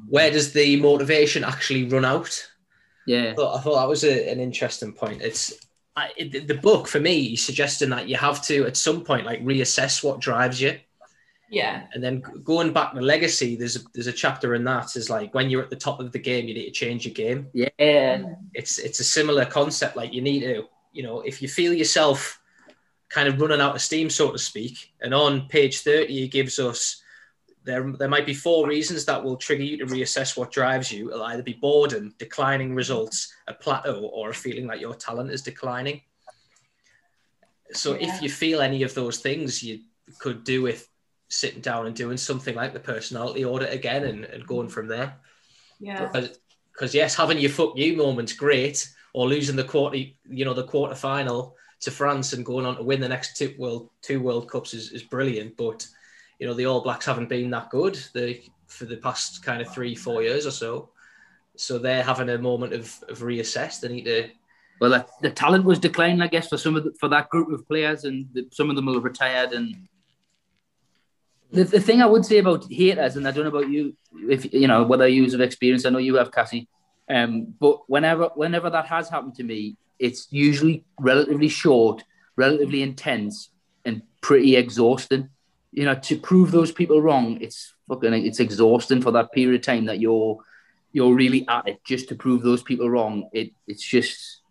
where does the motivation actually run out? Yeah, I thought, I thought that was a, an interesting point. It's I, it, the book for me suggesting that you have to at some point like reassess what drives you. Yeah. And then going back to legacy, there's a, there's a chapter in that is like when you're at the top of the game, you need to change your game. Yeah. It's it's a similar concept. Like you need to, you know, if you feel yourself kind of running out of steam, so to speak, and on page 30, he gives us there there might be four reasons that will trigger you to reassess what drives you. It'll either be boredom, declining results, a plateau, or a feeling like your talent is declining. So Yeah. if you feel any of those things, you could do with sitting down and doing something like the personality audit again and, and going from there. Yeah. Because yes, having your fuck you moment's great, or losing the quarter, you know, the quarter final to France and going on to win the next two world two World Cups is, is brilliant. But you know, the All Blacks haven't been that good for the past kind of three, four years or so. So they're having a moment of, of reassess. They need to Well, the, the talent was declining, I guess, for some of the, for that group of players, and the, some of them will have retired. And the, the thing I would say about haters, and I don't know about you, if you know whether you have experience. I know you have, Cassie. Um, but whenever whenever that has happened to me, it's usually relatively short, relatively intense, and pretty exhausting. You know, to prove those people wrong, it's fucking it's exhausting for that period of time that you're you're really at it just to prove those people wrong. It it's just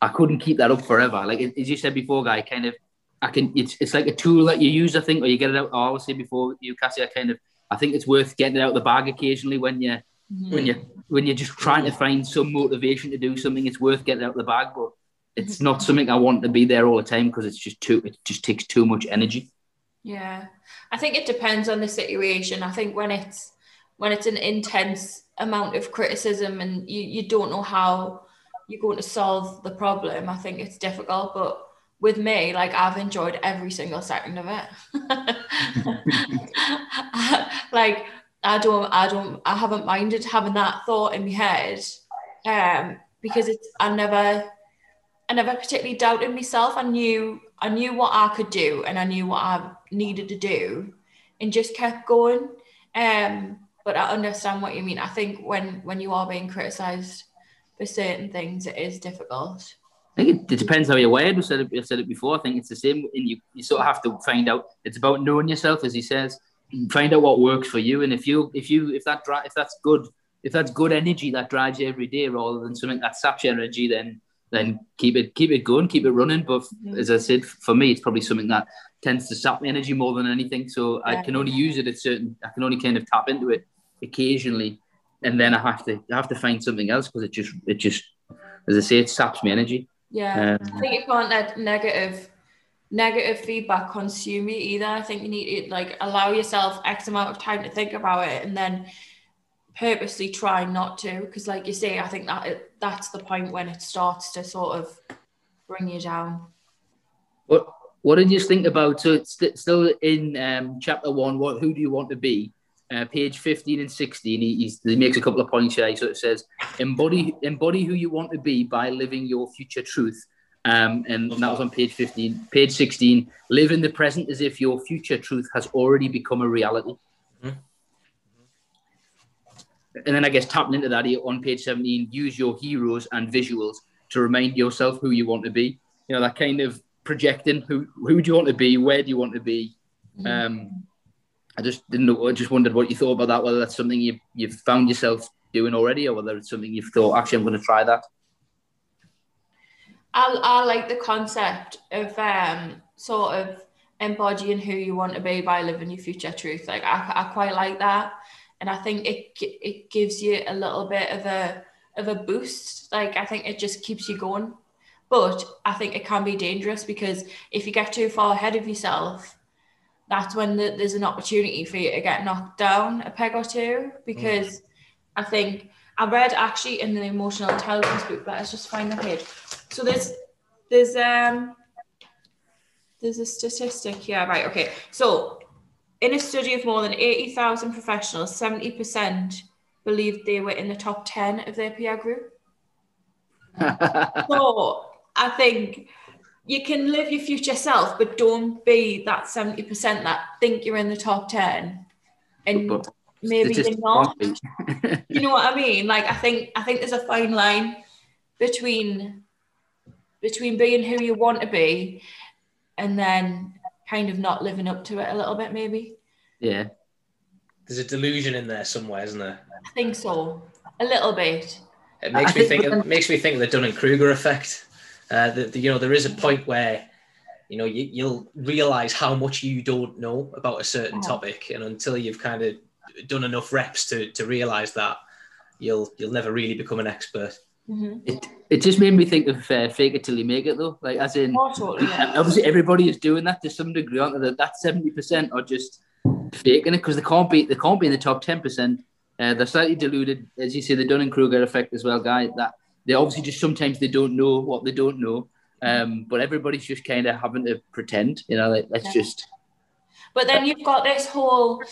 I couldn't keep that up forever. Like as you said before, guy, kind of I can it's it's like a tool that you use, I think, or you get it out. Oh, I always say before you, Cassie, I kind of I think it's worth getting it out of the bag occasionally when you when you when you're just trying to find some motivation to do something. It's worth getting out of the bag, but it's not something I want to be there all the time because it's just too it just takes too much energy. Yeah, I think it depends on the situation. I think when it's when it's an intense amount of criticism and you, you don't know how you're going to solve the problem, I think it's difficult. But with me, like I've enjoyed every single second of it. like I don't, I don't, I haven't minded having that thought in my head, um, because it's I never, I never particularly doubted myself. I knew, I knew what I could do, and I knew what I needed to do, and just kept going. Um, but I understand what you mean. I think when when you are being criticised for certain things, it is difficult. I think it, it depends how you're wired. We said it, we said it before. I think it's the same, and you, you sort of have to find out. It's about knowing yourself, as he says. Find out what works for you, and if you if you if that dri- if that's good if that's good energy that drives you every day, rather than something that saps your energy, then then keep it keep it going, keep it running. But as I said, for me, it's probably something that tends to sap my energy more than anything. So I can only use it at certain. I can only kind of tap into it occasionally, and then I have to I have to find something else because it just it just as I say, it saps my energy. Yeah, Um, I think you can't let negative negative feedback consume you either. I think you need to like allow yourself X amount of time to think about it and then purposely try not to. Because like you say, I think that it, that's the point when it starts to sort of bring you down. What What did you think about? So it's st- still in um, chapter one. What Who do you want to be? Uh, page fifteen and sixteen. He, he's, he makes a couple of points here. He sort of says, "Embody embody who you want to be by living your future truth." Um, and that was on page fifteen. Page sixteen. Live in the present as if your future truth has already become a reality. Mhm. And then I guess tapping into that here on page 17, use your heroes and visuals to remind yourself who you want to be. You know, that kind of projecting who who do you want to be, where do you want to be. Um, I just didn't know. I just wondered what you thought about that. Whether that's something you you've found yourself doing already, or whether it's something you've thought actually I'm going to try that. I, I like the concept of um sort of embodying who you want to be by living your future truth. Like I, I quite like that, and I think it it gives you a little bit of a of a boost. Like I think it just keeps you going. But I think it can be dangerous because if you get too far ahead of yourself, that's when the, there's an opportunity for you to get knocked down a peg or two. Because I think I read actually in the emotional intelligence book. But let's just find the page. So there's there's um there's a statistic yeah right okay so in a study of more than 80,000 professionals 70% believed they were in the top 10 of their peer group so I think you can live your future self but don't be that 70% that think you're in the top 10 and maybe you're not you know what I mean? Like I think I think there's a fine line between between being who you want to be and then kind of not living up to it a little bit maybe. Yeah. There's a delusion in there somewhere, isn't there? I think so. A little bit. It makes I me think think. It makes me think of the Dunning Kruger effect. Uh, the, the- you know, there is a point where you know you, you'll realize how much you don't know about a certain Yeah. topic, and until you've kind of done enough reps to to realize that, you'll you'll never really become an expert. Mm-hmm. It it just made me think of uh, fake it till you make it though. Like as in Oh, totally. Yeah. obviously everybody is doing that to some degree, aren't they? That that seventy percent are just faking it because they can't be they can't be in the top ten percent. Uh, they're slightly deluded, as you say, the Dunning Kruger effect as well, guy. That they obviously just sometimes they don't know what they don't know. Um, but everybody's just kind of having to pretend, you know. Like, let's Yeah. just But then you've got this whole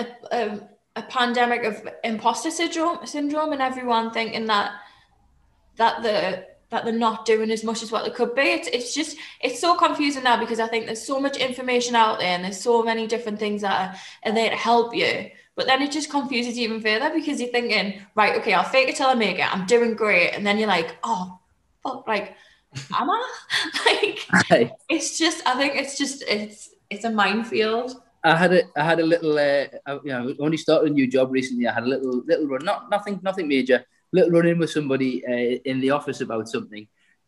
a, a, a pandemic of imposter syndrome, syndrome, and everyone thinking that that the that they're not doing as much as what they could be. It's it's just it's so confusing now because I think there's so much information out there and there's so many different things that are, are there to help you. But then it just confuses you even further because you're thinking, right, okay, I'll fake it till I make it. I'm doing great, and then you're like, oh, fuck, like, am I? like, it's just I think it's just it's it's a minefield. I had a I had a little uh, I, you know only started a new job recently. I had a little little run, not nothing nothing major, little run in with somebody uh, in the office about something,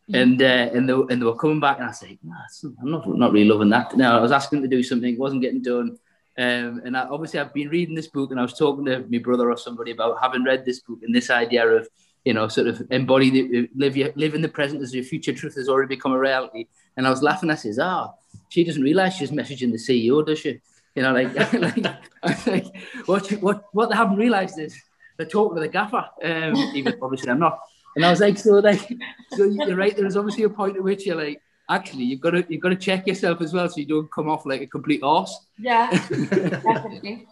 Mhm. and uh, and they, and they were coming back and I said, nah, I'm not not really loving that. No, I was asking them to do something, it wasn't getting done. Um, and I, obviously, I've been reading this book, and I was talking to my brother or somebody about having read this book and this idea of, you know, sort of embody the live your, live in the present as your future truth has already become a reality. And I was laughing. I says, "Ah, she doesn't realize she's messaging the CEO, does she?" You know, like, like, like what what what they haven't realised is they're talking to the gaffer. Um, even obviously I'm not. And I was like, so like, so you're right. There's obviously a point at which you're like, actually, you've got to you've got to check yourself as well, so you don't come off like a complete arse. Yeah, definitely.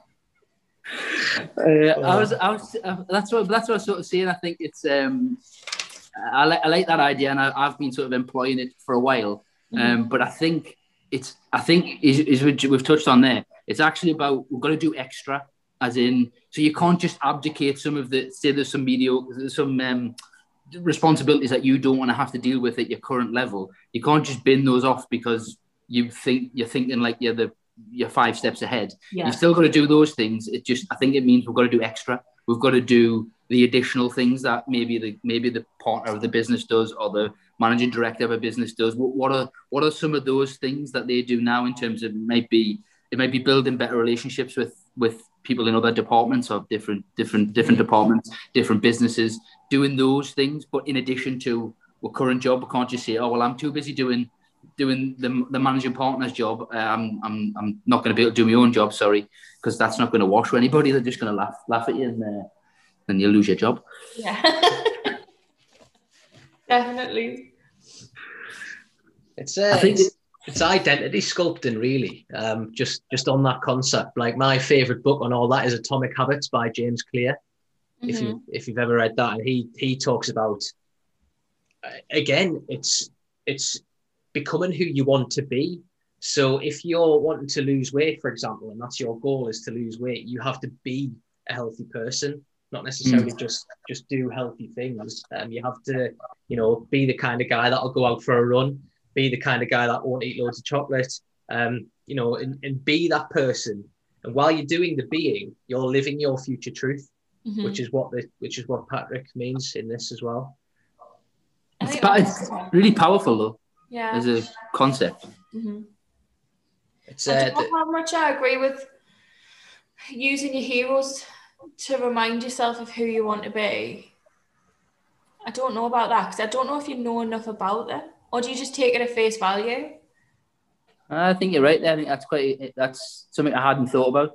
Uh, I was, I was, uh, that's what that's what I was sort of saying. I think it's, um, I like I like that idea, and I, I've been sort of employing it for a while. Um, but I think it's, I think is, is we've touched on there. It's actually about we've got to do extra, as in, so you can't just abdicate some of the say there's some mediocre, some um, responsibilities that you don't want to have to deal with at your current level. You can't just bin those off because you think you're thinking like you're the you're five steps ahead. Yeah. You've still got to do those things. It just I think it means we've got to do extra. We've got to do the additional things that maybe the maybe the partner of the business does or the managing director of a business does. What, what are what are some of those things that they do now in terms of maybe it might be building better relationships with with people in other departments or different different different departments, different businesses, doing those things. But in addition to our current job, we can't just say, oh well, I'm too busy doing doing the, the managing partner's job. Uh, I'm, I'm, I'm not going to be able to do my own job, sorry, because that's not going to wash with anybody. They're just going to laugh laugh at you and uh, then you'll lose your job. Yeah. definitely. It's uh, I think it's, it's identity sculpting, really. Um, just just on that concept. Like my favorite book on all that is Atomic Habits by James Clear. If Mm-hmm. you if you've ever read that, and he he talks about again, it's it's becoming who you want to be. So if you're wanting to lose weight, for example, and that's your goal is to lose weight, you have to be a healthy person, not necessarily just just do healthy things. Um, you have to, you know, be the kind of guy that'll go out for a run, be the kind of guy that won't eat loads of chocolate, um, you know, and, and be that person. And while you're doing the being, you're living your future truth, Mhm. which is what the which is what Patrick means in this as well. It's, pa- it's really powerful though yeah. as a concept. Mhm. It's I uh, don't know how much I agree with using your heroes to remind yourself of who you want to be. I don't know about that because I don't know if you know enough about them, or do you just take it at face value? I think you're right there. I think that's quite that's something I hadn't thought about.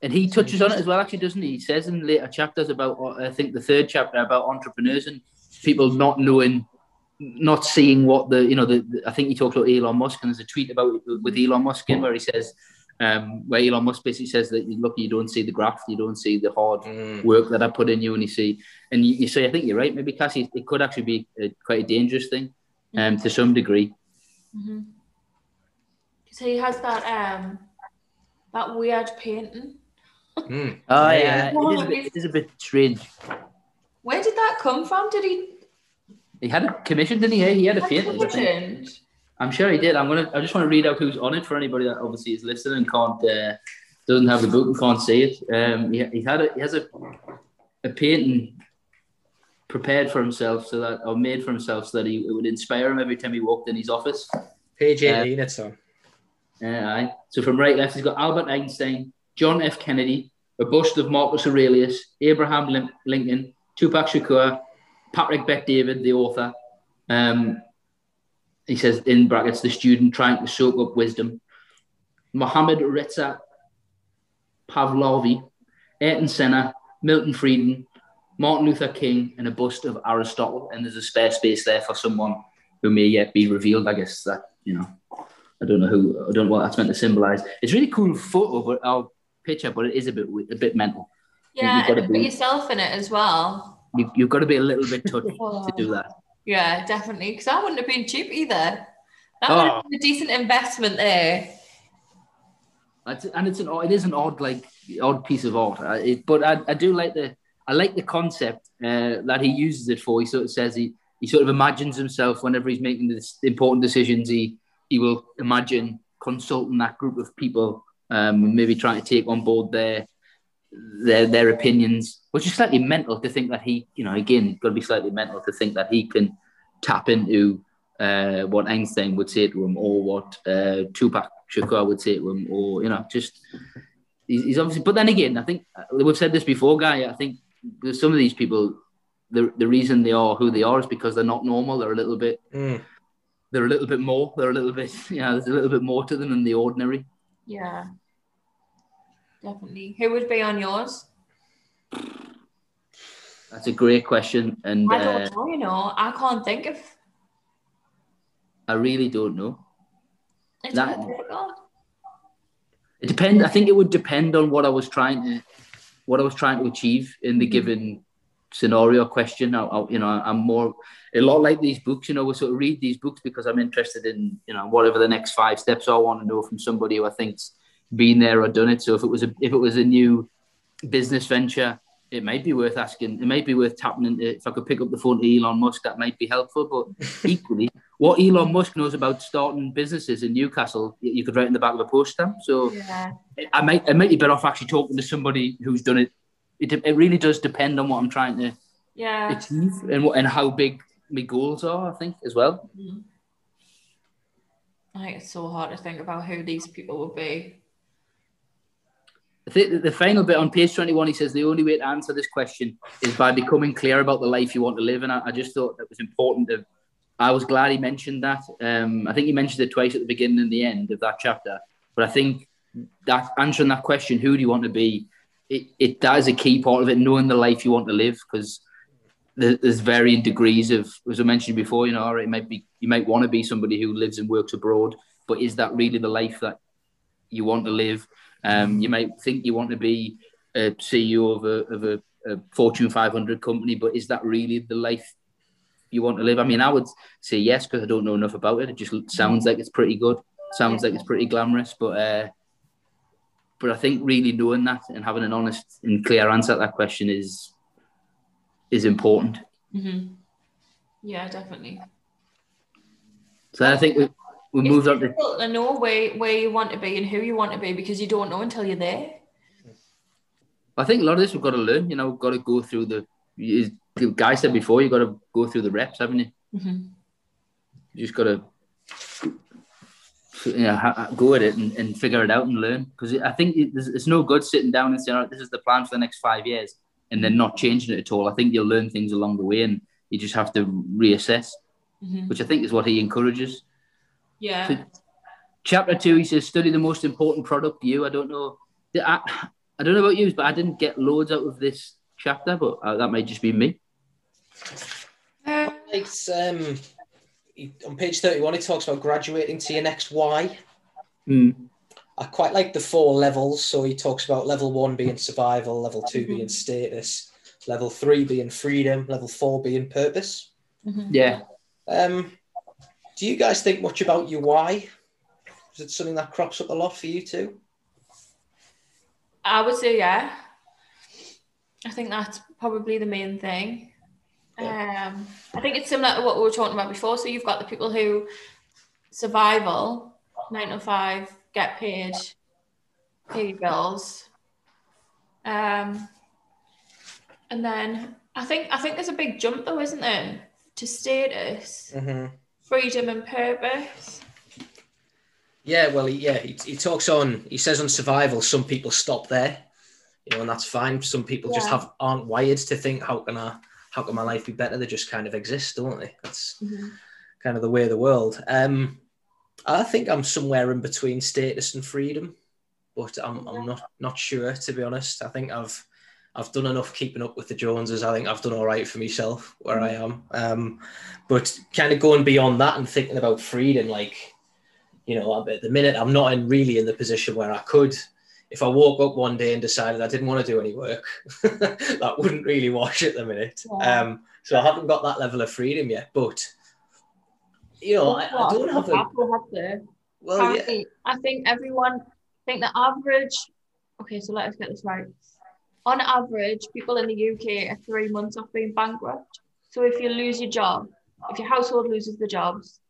And he touches on it as well, actually, doesn't he? He says in later chapters about, I think the third chapter about entrepreneurs and people not knowing, not seeing what the, you know, the, the- I think he talks about Elon Musk and there's a tweet about with Elon Musk in where he says, um, where Elon Musk basically says that look, you don't see the graft, you don't see the hard mm, work that I put in you, and you see, and you, you say, I think you're right. Maybe Cassie, it could actually be a, quite a dangerous thing, um, to some degree. Mm-hmm. So he has that um that weird painting. mm. Oh Yeah. yeah, it is a bit, it is a bit strange. Where did that come from? Did he? He had a commission, didn't he? He had a painting. I'm sure he did. I'm gonna. I just want to read out who's on it for anybody that obviously is listening and can't uh, doesn't have the book and can't see it. Um, he, he had a, he has a a painting prepared for himself so that or made for himself so that he it would inspire him every time he walked in his office. Page Uh, 18, it's on. Yeah, aye. So from right left, he's got Albert Einstein, John F. Kennedy, a bust of Marcus Aurelius, Abraham Lincoln, Tupac Shakur, Patrick Bet-David, the author. Um, he says in brackets, the student trying to soak up wisdom. Mohammed Reza Pahlavi, Ayrton Senna, Milton Friedman, Martin Luther King, and a bust of Aristotle. And there's a spare space there for someone who may yet be revealed. I guess that you know, I don't know who, I don't know what that's meant to symbolise. It's a really cool photo, but our picture, but it is a bit a bit mental. Yeah, and put be- yourself in it as well. You, you've got to be a little bit touchy to do that. Yeah, definitely. Because that wouldn't have been cheap either. That Oh. would have been a decent investment there. It's, and it's an it is an odd like odd piece of art. I, it, but I, I do like the I like the concept uh, that he uses it for. He sort of says he he sort of imagines himself whenever he's making this important decisions. He he will imagine consulting that group of people, um, and maybe trying to take on board their their their opinions, which is slightly mental to think that he you know again got to be slightly mental to think that he can tap into uh, what Einstein would say to him or what uh, Tupac Shakur would say to him, or you know, just he's, he's obviously. But then again, I think we've said this before, guy. I think some of these people, the the reason they are who they are is because they're not normal. They're a little bit. Mm. They're a little bit more. They're a little bit. yeah. there's a little bit more to them than the ordinary. Yeah. Definitely. Who would be on yours? That's a great question, and I uh, don't know, you know. I can't think of I really don't know. it's That- difficult. It depends. I think it would depend on what I was trying to, what I was trying to achieve in the mm-hmm. given scenario question. I, I, you know, I'm more a lot like these books. You know, we sort of read these books because I'm interested in you know whatever the next five steps are. I want to know from somebody who I think's been there or done it. So if it was a if it was a new business venture, it might be worth asking. It might be worth tapping into. If I could pick up the phone to Elon Musk, that might be helpful. But equally, what Elon Musk knows about starting businesses in Newcastle, you could write in the back of a post stamp. So Yeah. I might I might be better off actually talking to somebody who's done it. It, it really does depend on what I'm trying to Yeah. achieve and what and how big my goals are. I think as well. Mhm. I think it's so hard to think about who these people would be. I think the final bit on page 21, he says the only way to answer this question is by becoming clear about the life you want to live. And I, I just thought that was important. To, I was glad he mentioned that. Um, I think he mentioned it twice at the beginning and the end of that chapter. But I think that answering that question, who do you want to be, it, it that is a key part of it, knowing the life you want to live, because there's varying degrees of, as I mentioned before, you know, it might be you might want to be somebody who lives and works abroad, but is that really the life that you want to live? Um, you might think you want to be a CEO of a, of a, a Fortune 500 company, but is that really the life you want to live? I mean, I would say yes because I don't know enough about it. It just sounds like it's pretty good. Sounds like it's pretty glamorous, but uh, but I think really knowing that and having an honest and clear answer to that question is is important. Mm-hmm. Yeah, definitely. So I think we we It's moved on to difficult to know where, where you want to be and who you want to be because you don't know until you're there. I think a lot of this we've got to learn. You know, we've got to go through the. The guy said before, you got to go through the reps, haven't you? Mm-hmm. You just got to, you know, ha- go at it and, and figure it out and learn. Because I think it, it's no good sitting down and saying, "All right, this is the plan for the next five years," and then not changing it at all. I think you'll learn things along the way, and you just have to reassess, Mm-hmm. which I think is what he encourages. Yeah. So- Chapter two, he says, "Study the most important product. You, I don't know, I, I don't know about you, but I didn't get loads out of this chapter, but uh, that might just be me." Uh, It's, um, he- on page 31, he talks about graduating to your next why. Mm. I quite like the four levels. So he talks about level one being survival, level 2 Mhm. being status, level three being freedom, level four being purpose. mhm. Yeah, Um, do you guys think much about your why? Is it something that crops up a lot for you too? I would say yeah. I think that's probably the main thing. Um, I think it's similar to what we were talking about before. So you've got the people who survival, nine to five, get paid, pay bills. Um, and then I think I think there's a big jump though, isn't there, to status, Mm-hmm. freedom, and purpose. Yeah, well, yeah, he, he talks on. He says on survival, some people stop there, you know, and that's fine. Some people just have aren't wired to think, how can I, how can my life be better? They just kind of exist, don't they? That's kind of the way of the world. Um, I think I'm somewhere in between status and freedom, but I'm, I'm not not sure to be honest. I think I've I've done enough keeping up with the Joneses. I think I've done all right for myself where I am. Um, but kind of going beyond that and thinking about freedom, like you know, at the minute I'm not in really in the position where I could. If I woke up one day and decided I didn't want to do any work, that wouldn't really wash at the minute. Yeah. Um, so I haven't got that level of freedom yet. But you know, I, I don't have a have to. well, yeah, I think everyone I think the average. Okay, so let us get this right. On average, people in the UK are three months off being bankrupt. So if you lose your job, if your household loses the jobs,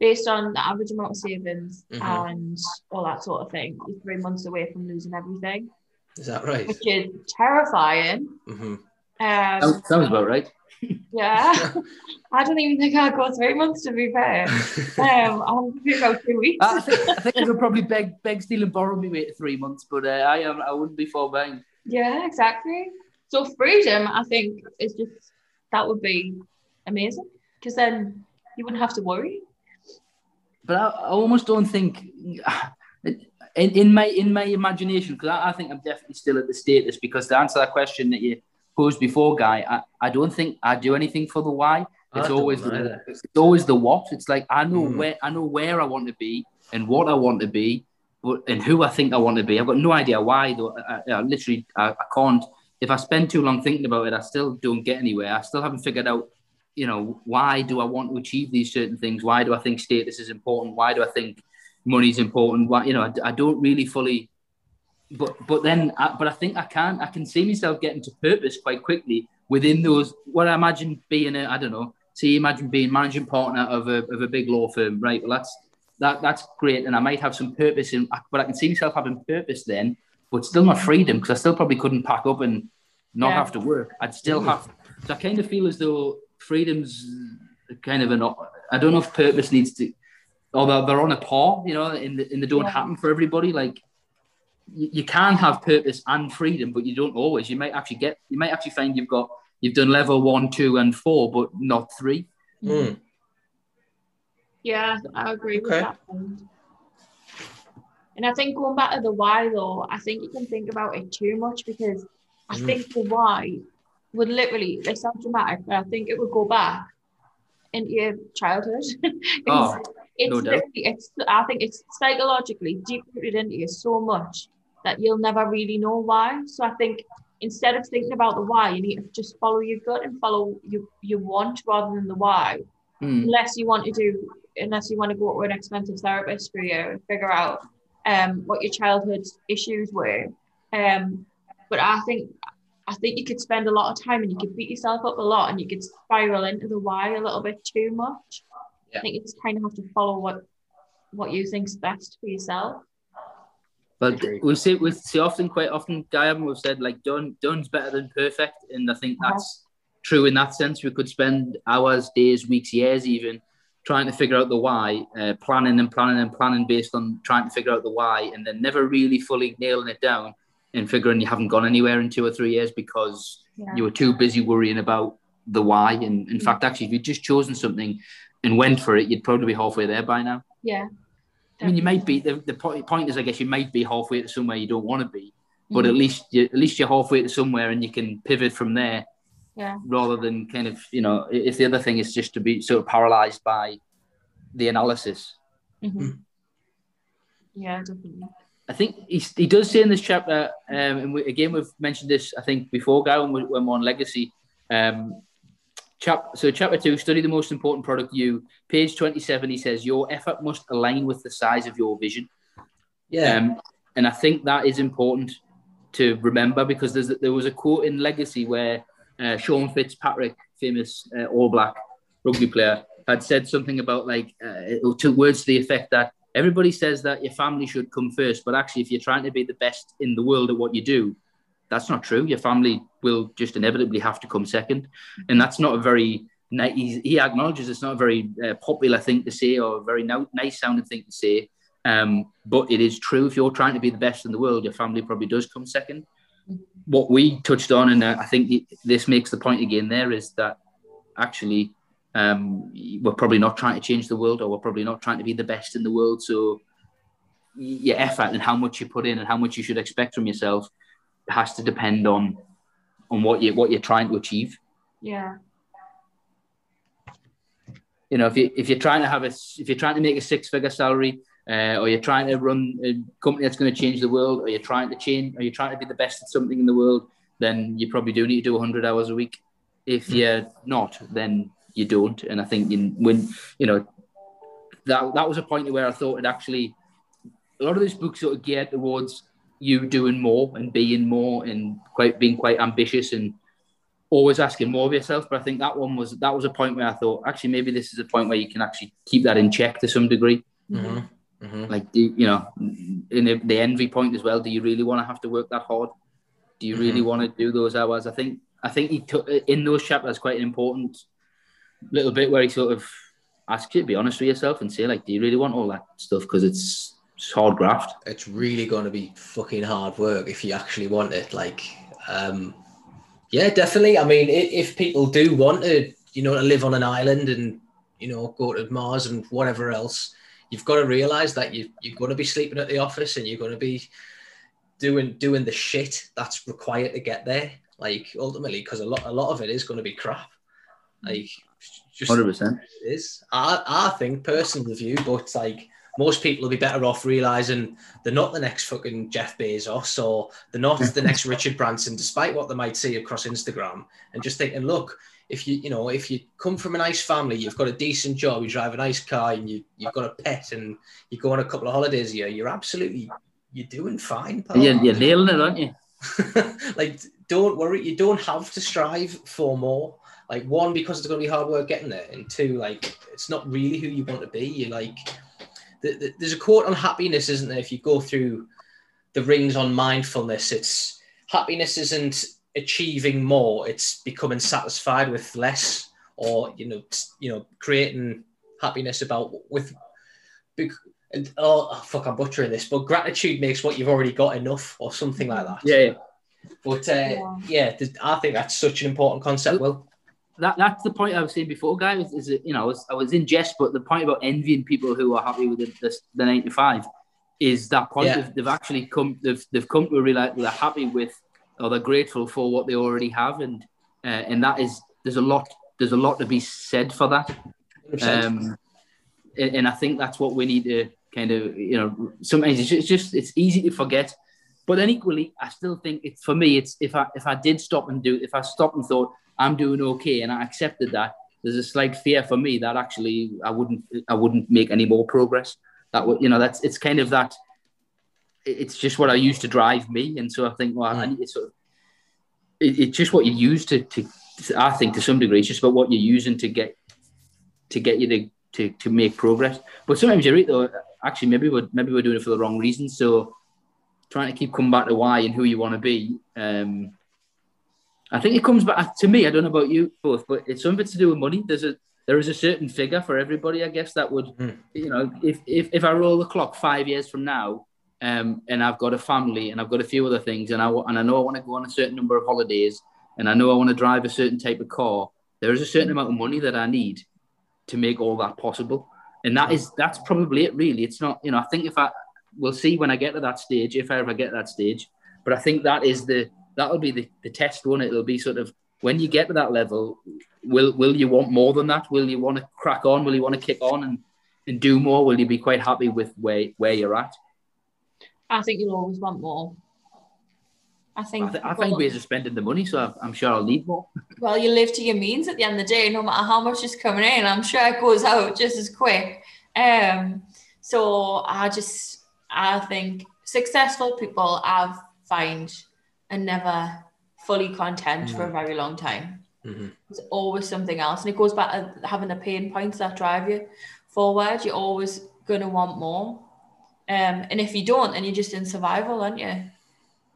based on the average amount of savings Mhm. and all that sort of thing, you're three months away from losing everything, is that right? which is terrifying. hmm Um, Sounds, sounds about right. yeah, I don't even think I'd go three months to be fair. Um, I'm thinking about two weeks. I think, I think I could probably beg, beg, steal, and borrow me way to three months, but uh, I am I wouldn't be far behind. Yeah, exactly. So freedom, I think, is just that would be amazing because then you wouldn't have to worry. But I, I almost don't think in, in my in my imagination because I, I think I'm definitely still at the status because to answer that question that you posed before, guy, I, I don't think I do anything for the why. It's always the, it's always the what. It's like I know Mm. where I know where I want to be and what I want to be, but and who I think I want to be. I've got no idea why. Though I, I, literally I, I can't. If I spend too long thinking about it, I still don't get anywhere. I still haven't figured out, you know, why do I want to achieve these certain things? Why do I think status is important? Why do I think money's important? Why, you know, I, I don't really fully. But but then, I, but I think I can I can see myself getting to purpose quite quickly within those. What I imagine being a I don't know. See, imagine being managing partner of a of a big law firm, right? Well, that's that that's great, and I might have some purpose in, but I can see myself having purpose then, but still not freedom because I still probably couldn't pack up and not Yeah. have to work. I'd still mm-hmm. have. So I kind of feel as though freedom's kind of an. I don't know if purpose needs to, although they're on a par, you know, and, the, and they don't Yeah. happen for everybody. Like you, you can have purpose and freedom, but you don't always. You might actually get. You might actually find you've got you've done level one, two, and four, but not three. Mm. Yeah, I agree Okay. with that. point. And I think going back to the why though, I think you can think about it too much because I Mm. think the why would literally, it sounds dramatic, but I think it would go back into your childhood. it's Oh, it's no doubt. it's I think it's psychologically deep rooted into you so much that you'll never really know why. So I think instead of thinking about the why, you need to just follow your gut and follow your, your want rather than the why Hmm. unless you want to do unless you want to go to an expensive therapist for you and figure out um what your childhood issues were um but i think i think you could spend a lot of time and you could beat yourself up a lot and you could spiral into the why a little bit too much Yeah. i think you just kind of have to follow what what you think's best for yourself But we say we see often, quite often, Guy, we've said like done, done's better than perfect, and I think Uh-huh. that's true in that sense. We could spend hours, days, weeks, years, even trying to figure out the why, uh, planning and planning and planning based on trying to figure out the why, and then never really fully nailing it down and figuring you haven't gone anywhere in two or three years because yeah you were too busy worrying about the why. And in Mm. fact, actually, if you'd just chosen something and went for it, you'd probably be halfway there by now. yeah I mean, you might be the, the point is, I guess, you might be halfway to somewhere you don't want to be, but Mhm. at least you, at least you're halfway to somewhere, and you can pivot from there yeah rather than kind of you know. If the other thing is just to be sort of paralyzed by the analysis, Mhm. yeah definitely I think he, he does say in this chapter, um, and we, again we've mentioned this I think before, Guy, when, we, when we're on legacy. Um, chap, so chapter two, study the most important product you. Page twenty-seven, he says your effort must align with the size of your vision. Yeah. Um, and I think that is important to remember because there's, there was a quote in Legacy where uh, Sean Fitzpatrick, famous uh, All Black rugby player, had said something about like uh, words to the effect that everybody says that your family should come first, but actually, if you're trying to be the best in the world at what you do, that's not true. Your family will just inevitably have to come second, and that's not a very he acknowledges it's not a very uh, popular thing to say or a very nice sounding thing to say. Um, but it is true. If you're trying to be the best in the world, your family probably does come second. What we touched on, and uh, I think this makes the point again, there is that actually um, we're probably not trying to change the world, or we're probably not trying to be the best in the world. So your effort and how much you put in and how much you should expect from yourself has to depend on on what you what you're trying to achieve. Yeah. You know, if you if you're trying to have a if you're trying to make a six figure salary, uh, or you're trying to run a company that's going to change the world, or you're trying to change, or you're trying to be the best at something in the world, then you probably do need to do 100 hours a week. If hmm. you're not, then you don't. And I think in, when you know that that was a point where I thought it actually a lot of these books sort of geared towards you doing more and being more and quite being quite ambitious and always asking more of yourself. But I think that one was that was a point where I thought actually maybe this is a point where you can actually keep that in check to some degree. Mm-hmm. Mm-hmm. Like do, you know, in the, the, envy point as well. Do you really want to have to work that hard? Do you really mm-hmm. want to do those hours? I think I think he took in those chapters quite an important little bit where he sort of asks you to be honest with yourself and say like, do you really want all that stuff? Because it's, it's hard graft. It's really going to be fucking hard work if you actually want it. Like, um, yeah, definitely. I mean, if people do want to, you know, to live on an island and you know go to Mars and whatever else, you've got to realize that you you're going to be sleeping at the office and you're going to be doing doing the shit that's required to get there. Like ultimately, because a lot a lot of it is going to be crap. Like just 100%. It is. I, I think personal view, but like most people will be better off realizing they're not the next fucking Jeff Bezos or they're not the next Richard Branson, despite what they might see across Instagram, and just thinking, look, if you you know if you come from a nice family, you've got a decent job, you drive a nice car, and you you've got a pet, and you go on a couple of holidays a year, you're absolutely you're doing fine. Pal. You're, you're nailing it, aren't you? like, don't worry, you don't have to strive for more. Like one, because it's going to be hard work getting there, and two, like it's not really who you want to be. You like, the, the, there's a quote on happiness, isn't there? If you go through the rings on mindfulness, it's happiness isn't achieving more; it's becoming satisfied with less, or you know, you know, creating happiness about with. And, oh fuck, I'm butchering this, but gratitude makes what you've already got enough, or something like that. Yeah. yeah. But uh, yeah. yeah, I think that's such an important concept. Well, that that's the point I was saying before, guys. Is it you know I was, I was in jest, but the point about envying people who are happy with the, the, the 95 is that point yeah. they've actually come they've, they've come to realize they're happy with or they're grateful for what they already have and uh, and that is there's a lot there's a lot to be said for that um, and, and, I think that's what we need to kind of you know sometimes it's just it's easy to forget but then equally I still think it's for me it's if I if I did stop and do if I stopped and thought I'm doing okay, and I accepted that. There's a slight fear for me that actually I wouldn't I wouldn't make any more progress. That would you know that's it's kind of that. It's just what I used to drive me, and so I think well I mm. need to sort of. It, it's just what you use to, to I think to some degree it's just about what you're using to get to get you to to, to make progress. But sometimes you're right though. Actually, maybe we're maybe we're doing it for the wrong reasons. So trying to keep coming back to why and who you want to be. Um, I think it comes back to me. I don't know about you both, but it's something to do with money. There's a there is a certain figure for everybody. I guess that would, mm. you know, if, if if I roll the clock five years from now, um, and I've got a family and I've got a few other things, and I and I know I want to go on a certain number of holidays, and I know I want to drive a certain type of car. There is a certain amount of money that I need to make all that possible, and that is that's probably it. Really, it's not. You know, I think if I we'll see when I get to that stage, if I ever get to that stage, but I think that is the that'll be the, the test one. It'll be sort of when you get to that level, will will you want more than that? Will you want to crack on? Will you want to kick on and, and do more? Will you be quite happy with where, where you're at? I think you'll always want more. I think I, th- I think we're just spending the money, so I'm sure I'll need more. well, you live to your means at the end of the day, no matter how much is coming in. I'm sure it goes out just as quick. Um, so I just I think successful people have find and never fully content mm-hmm. for a mm. very long time. Mm-hmm. always something else. And it goes back to having the pain points that drive you forward. You're always gonna want more. Um, and if you don't, then you're just in survival, aren't you?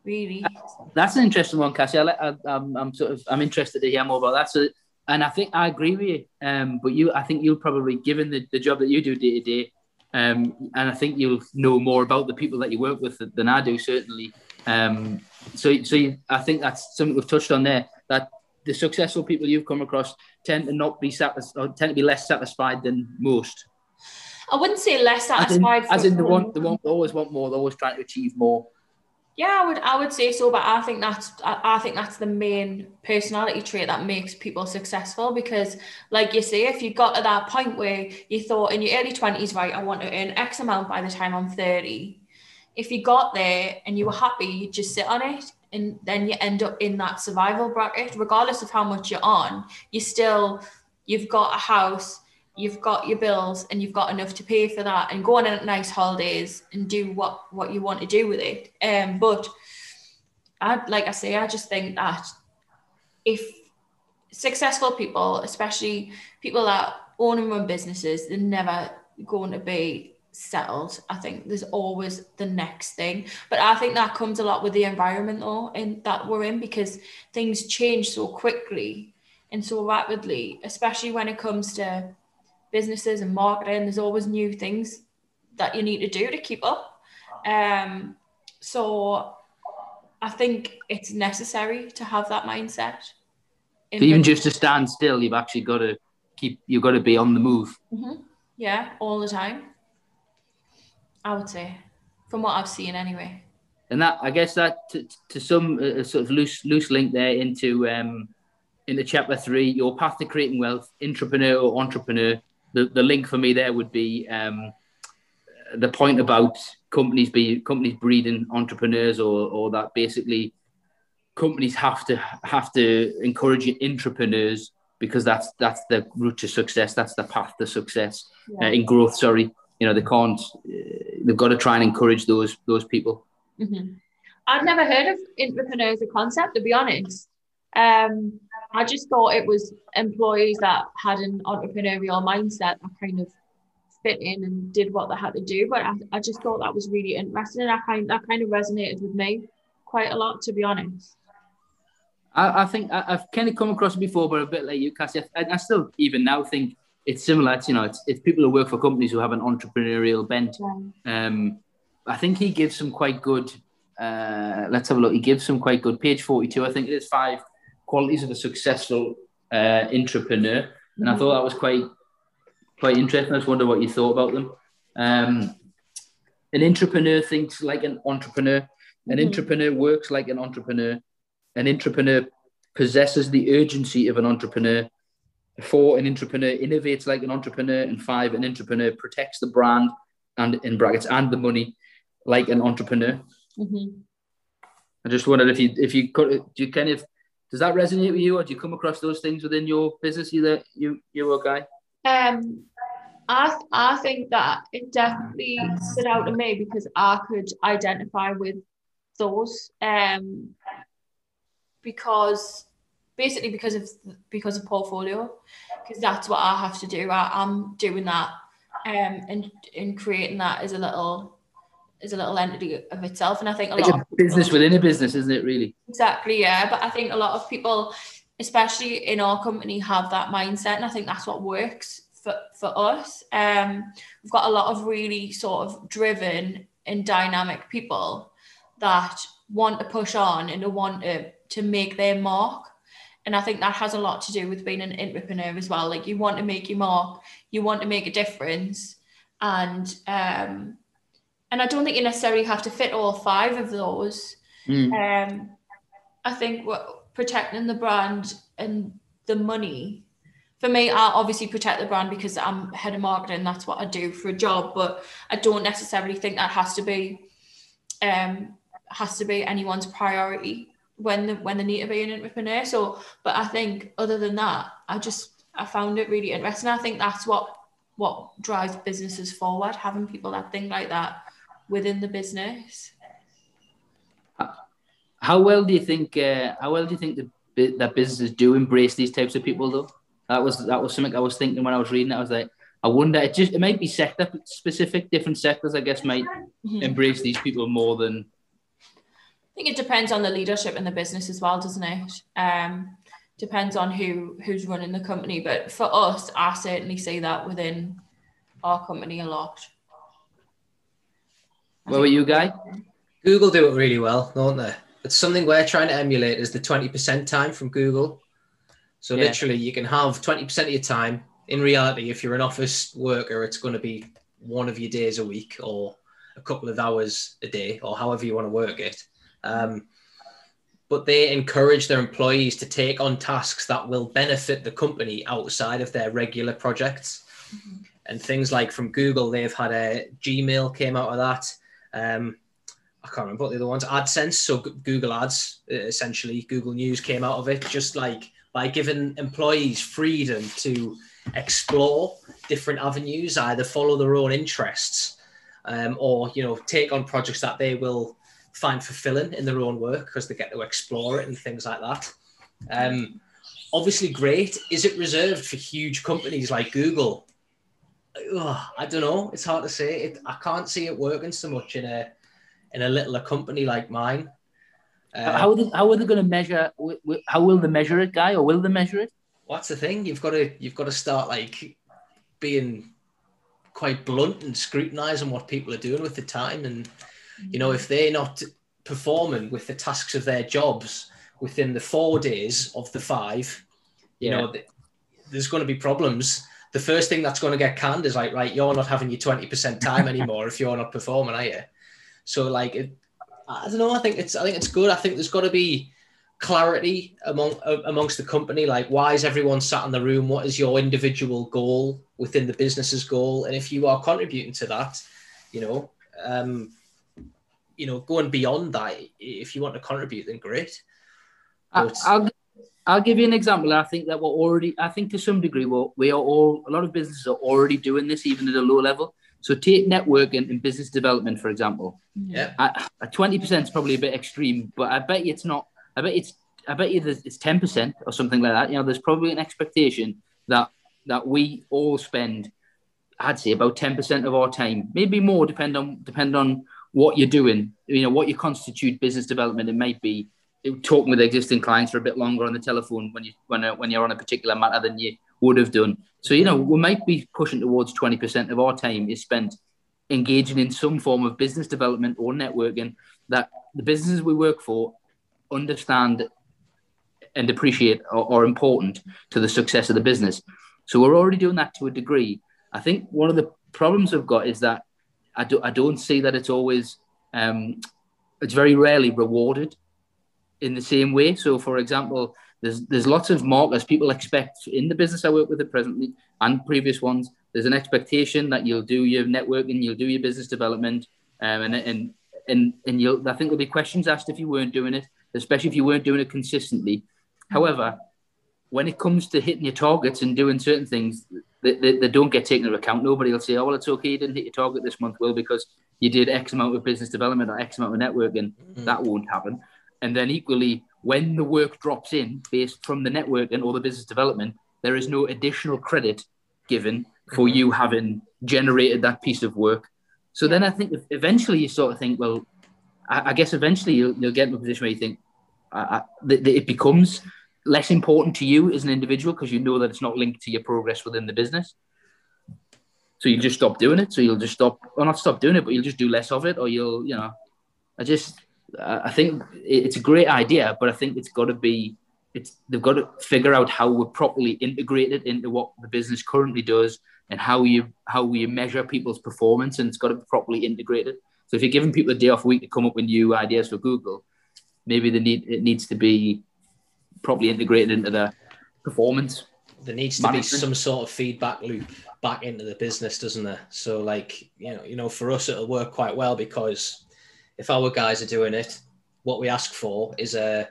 Really. That's an interesting one, Cassie. I, I'm sort of I'm interested to hear more about that. So, and I think I agree with you. Um, but you, I think you'll probably, given the, the job that you do day to day, um, and I think you'll know more about the people that you work with than I do, certainly. Um, so, so you, I think that's something we've touched on there. That the successful people you've come across tend to not be satisfied, tend to be less satisfied than most. I wouldn't say less satisfied. As in, as in the one, the one, always want more. They're always trying to achieve more. Yeah, I would, I would say so, but I think that's, I, think that's the main personality trait that makes people successful. Because, like you say, if you got to that point where you thought in your early twenties, right, I want to earn X amount by the time I'm thirty. If you got there and you were happy, you just sit on it, and then you end up in that survival bracket, regardless of how much you're on. You still, you've got a house you've got your bills and you've got enough to pay for that and go on a nice holidays and do what what you want to do with it. Um but i like i say i just think that if successful people especially people that own and run businesses they're never going to be settled. I think there's always the next thing. But i think that comes a lot with the environment though in that we're in because things change so quickly and so rapidly especially when it comes to businesses and marketing. There's always new things that you need to do to keep up. Um, so I think it's necessary to have that mindset. even just to stand still, you've actually got to keep. You've got to be on the move. Mm-hmm. Yeah, all the time. I would say, from what I've seen, anyway. And that, I guess, that to, to some uh, sort of loose loose link there into um, into chapter three, your path to creating wealth, entrepreneur or intrapreneur the, the link for me there would be um, the point about companies be companies breeding intrapreneurs or or that basically companies have to have to encourage intrapreneurs because that's that's the route to success that's the path to success yeah. uh, in growth sorry you know they can't uh, they've got to try and encourage those those people mm-hmm. i'd never heard of intrapreneur as a concept to be honest um, I just thought it was employees that had an entrepreneurial mindset that kind of fit in and did what they had to do. But I, I just thought that was really interesting. And I kind that kind of resonated with me quite a lot, to be honest. I, I think I, have kind of come across it before, but a bit like you, Cassie. I, I still even now think it's similar. It's, you know, it's, it's people who work for companies who have an entrepreneurial bent. Yeah. Um, I think he gives some quite good. Uh, let's have a look. He gives some quite good. Page forty-two, I think it is five qualities of a successful uh, intrapreneur, and I thought that was quite quite interesting. I just wonder what you thought about them. Um, an intrapreneur thinks like an entrepreneur. An mm-hmm. intrapreneur works like an entrepreneur. An intrapreneur possesses the urgency of an entrepreneur. Four, an intrapreneur innovates like an entrepreneur. And five, an intrapreneur protects the brand and in brackets and the money like an entrepreneur. Mm-hmm. I just wondered if you if you could do you kind of does that resonate with you, or do you come across those things within your business? That you you a guy? Um, I I think that it definitely stood out to me because I could identify with those. Um, because basically because of because of portfolio, because that's what I have to do. I, am doing that, um, and and creating that as a little is a little entity of itself. And I think a like lot a of business within a business, isn't it? Really? Exactly. Yeah. But I think a lot of people, especially in our company, have that mindset, and I think that's what works for for us. Um, we've got a lot of really sort of driven and dynamic people that want to push on and want to to make their mark. And I think that has a lot to do with being an entrepreneur as well. Like you want to make your mark, you want to make a difference, and um, and I don't think you necessarily have to fit all five of those. Mm. Um, I think what protecting the brand and the money. For me, I obviously protect the brand because I'm head of marketing. That's what I do for a job. But I don't necessarily think that has to be um, has to be anyone's priority when the, when they need to be an intrapreneur. So, but I think other than that, I just I found it really interesting. I think that's what what drives businesses forward, having people that think like that within the business. How well do you think? Uh, how well do you think the, that businesses do embrace these types of people? Though that was that was something I was thinking when I was reading it. I was like, I wonder. It just it might be sector specific. Different sectors, I guess, might Mhm. embrace these people more than. I think it depends on the leadership in the business as well, doesn't it? Um, depends on who who's running the company. But for us, I certainly see that within our company a lot. What about you, guy? Google do it really well, don't they? It's something we're trying to emulate is the 20% time from Google. So Yeah. literally you can have 20% of your time. In reality, if you're an office worker, it's going to be one of your days a week or a couple of hours a day or however you want to work it. Um, but they encourage their employees to take on tasks that will benefit the company outside of their regular projects. And things like from Google, they've had a Gmail came out of that. Um, I can't remember what the other ones. AdSense, so Google Ads, uh, essentially, Google News came out of it, just like by giving employees freedom to explore different avenues, either follow their own interests, um, or you know, take on projects that they will find fulfilling in their own work because they get to explore it and things like that. Um, obviously, great. Is it reserved for huge companies like Google? Ugh, I don't know. It's hard to say. It, I can't see it working so much in a in a littler company like mine. Uh, how are they, how are they going to measure? How will they measure it, guy, or will they measure it? what's the thing? You've got to you've got to start like being quite blunt and scrutinizing what people are doing with the time, and you know if they're not performing with the tasks of their jobs within the four days of the five, you Yeah. know th- there's going to be problems. The first thing that's going to get canned is like, right, you're not having your twenty percent time anymore if you're not performing, are you? So like, it, I don't know. I think it's I think it's good. I think there's got to be clarity among uh, amongst the company like why is everyone sat in the room what is your individual goal within the business's goal and if you are contributing to that you know um you know going beyond that if you want to contribute then great But- I'll I'll give you an example. I think that we're already. I think to some degree, we're, we are all. A lot of businesses are already doing this, even at a low level. So take networking and business development, for example. yeah At twenty percent is probably a bit extreme, but I bet you it's not. I bet it's. I bet you there's, it's ten percent or something like that. You know, there's probably an expectation that that we all spend. I'd say about ten percent of our time, maybe more, depend on depend on what you're doing. You know, what you constitute business development. It might be talking with existing clients for a bit longer on the telephone when you when uh, when you're on a particular matter than you would have done. So you know, we might be pushing towards twenty percent of our time is spent engaging in some form of business development or networking that the businesses we work for understand and appreciate are, are important to the success of the business. So we're already doing that to a degree. I think one of the problems we've got is that I, do, I don't see that it's always, um, it's very rarely rewarded in the same way. So, for example, there's there's lots of markers people expect in the business I work with at presently and previous ones. There's an expectation that you'll do your networking, you'll do your business development, um, and and and and you'll. I think there'll be questions asked if you weren't doing it, especially if you weren't doing it consistently. However, when it comes to hitting your targets and doing certain things, they, they, they don't get taken into account. Nobody will say, "Oh, well, it's okay, you didn't hit your target this month, Will, because you did X amount of business development or X amount of networking." That won't happen. And then equally, when the work drops in based from the network and all the business development, there is no additional credit given for mm-hmm. you having generated that piece of work. So then I think eventually you sort of think, well, I, I guess eventually you'll, you'll get in a position where you think I, I, that, that it becomes less important to you as an individual because you know that it's not linked to your progress within the business. So you just stop doing it. So you'll just stop, or not stop doing it, but you'll just do less of it, or you'll, you know, I just, I think it's a great idea, but I think it's got to be, it's they've got to figure out how we're properly integrated into what the business currently does and how you how you measure people's performance, and it's got to be properly integrated. So if you're giving people a day off a week to come up with new ideas for Google, maybe they need it needs to be properly integrated into the performance. there needs to Management. be some sort of feedback loop back into the business doesn't there so like you know you know for us it'll work quite well because if our guys are doing it what we ask for is a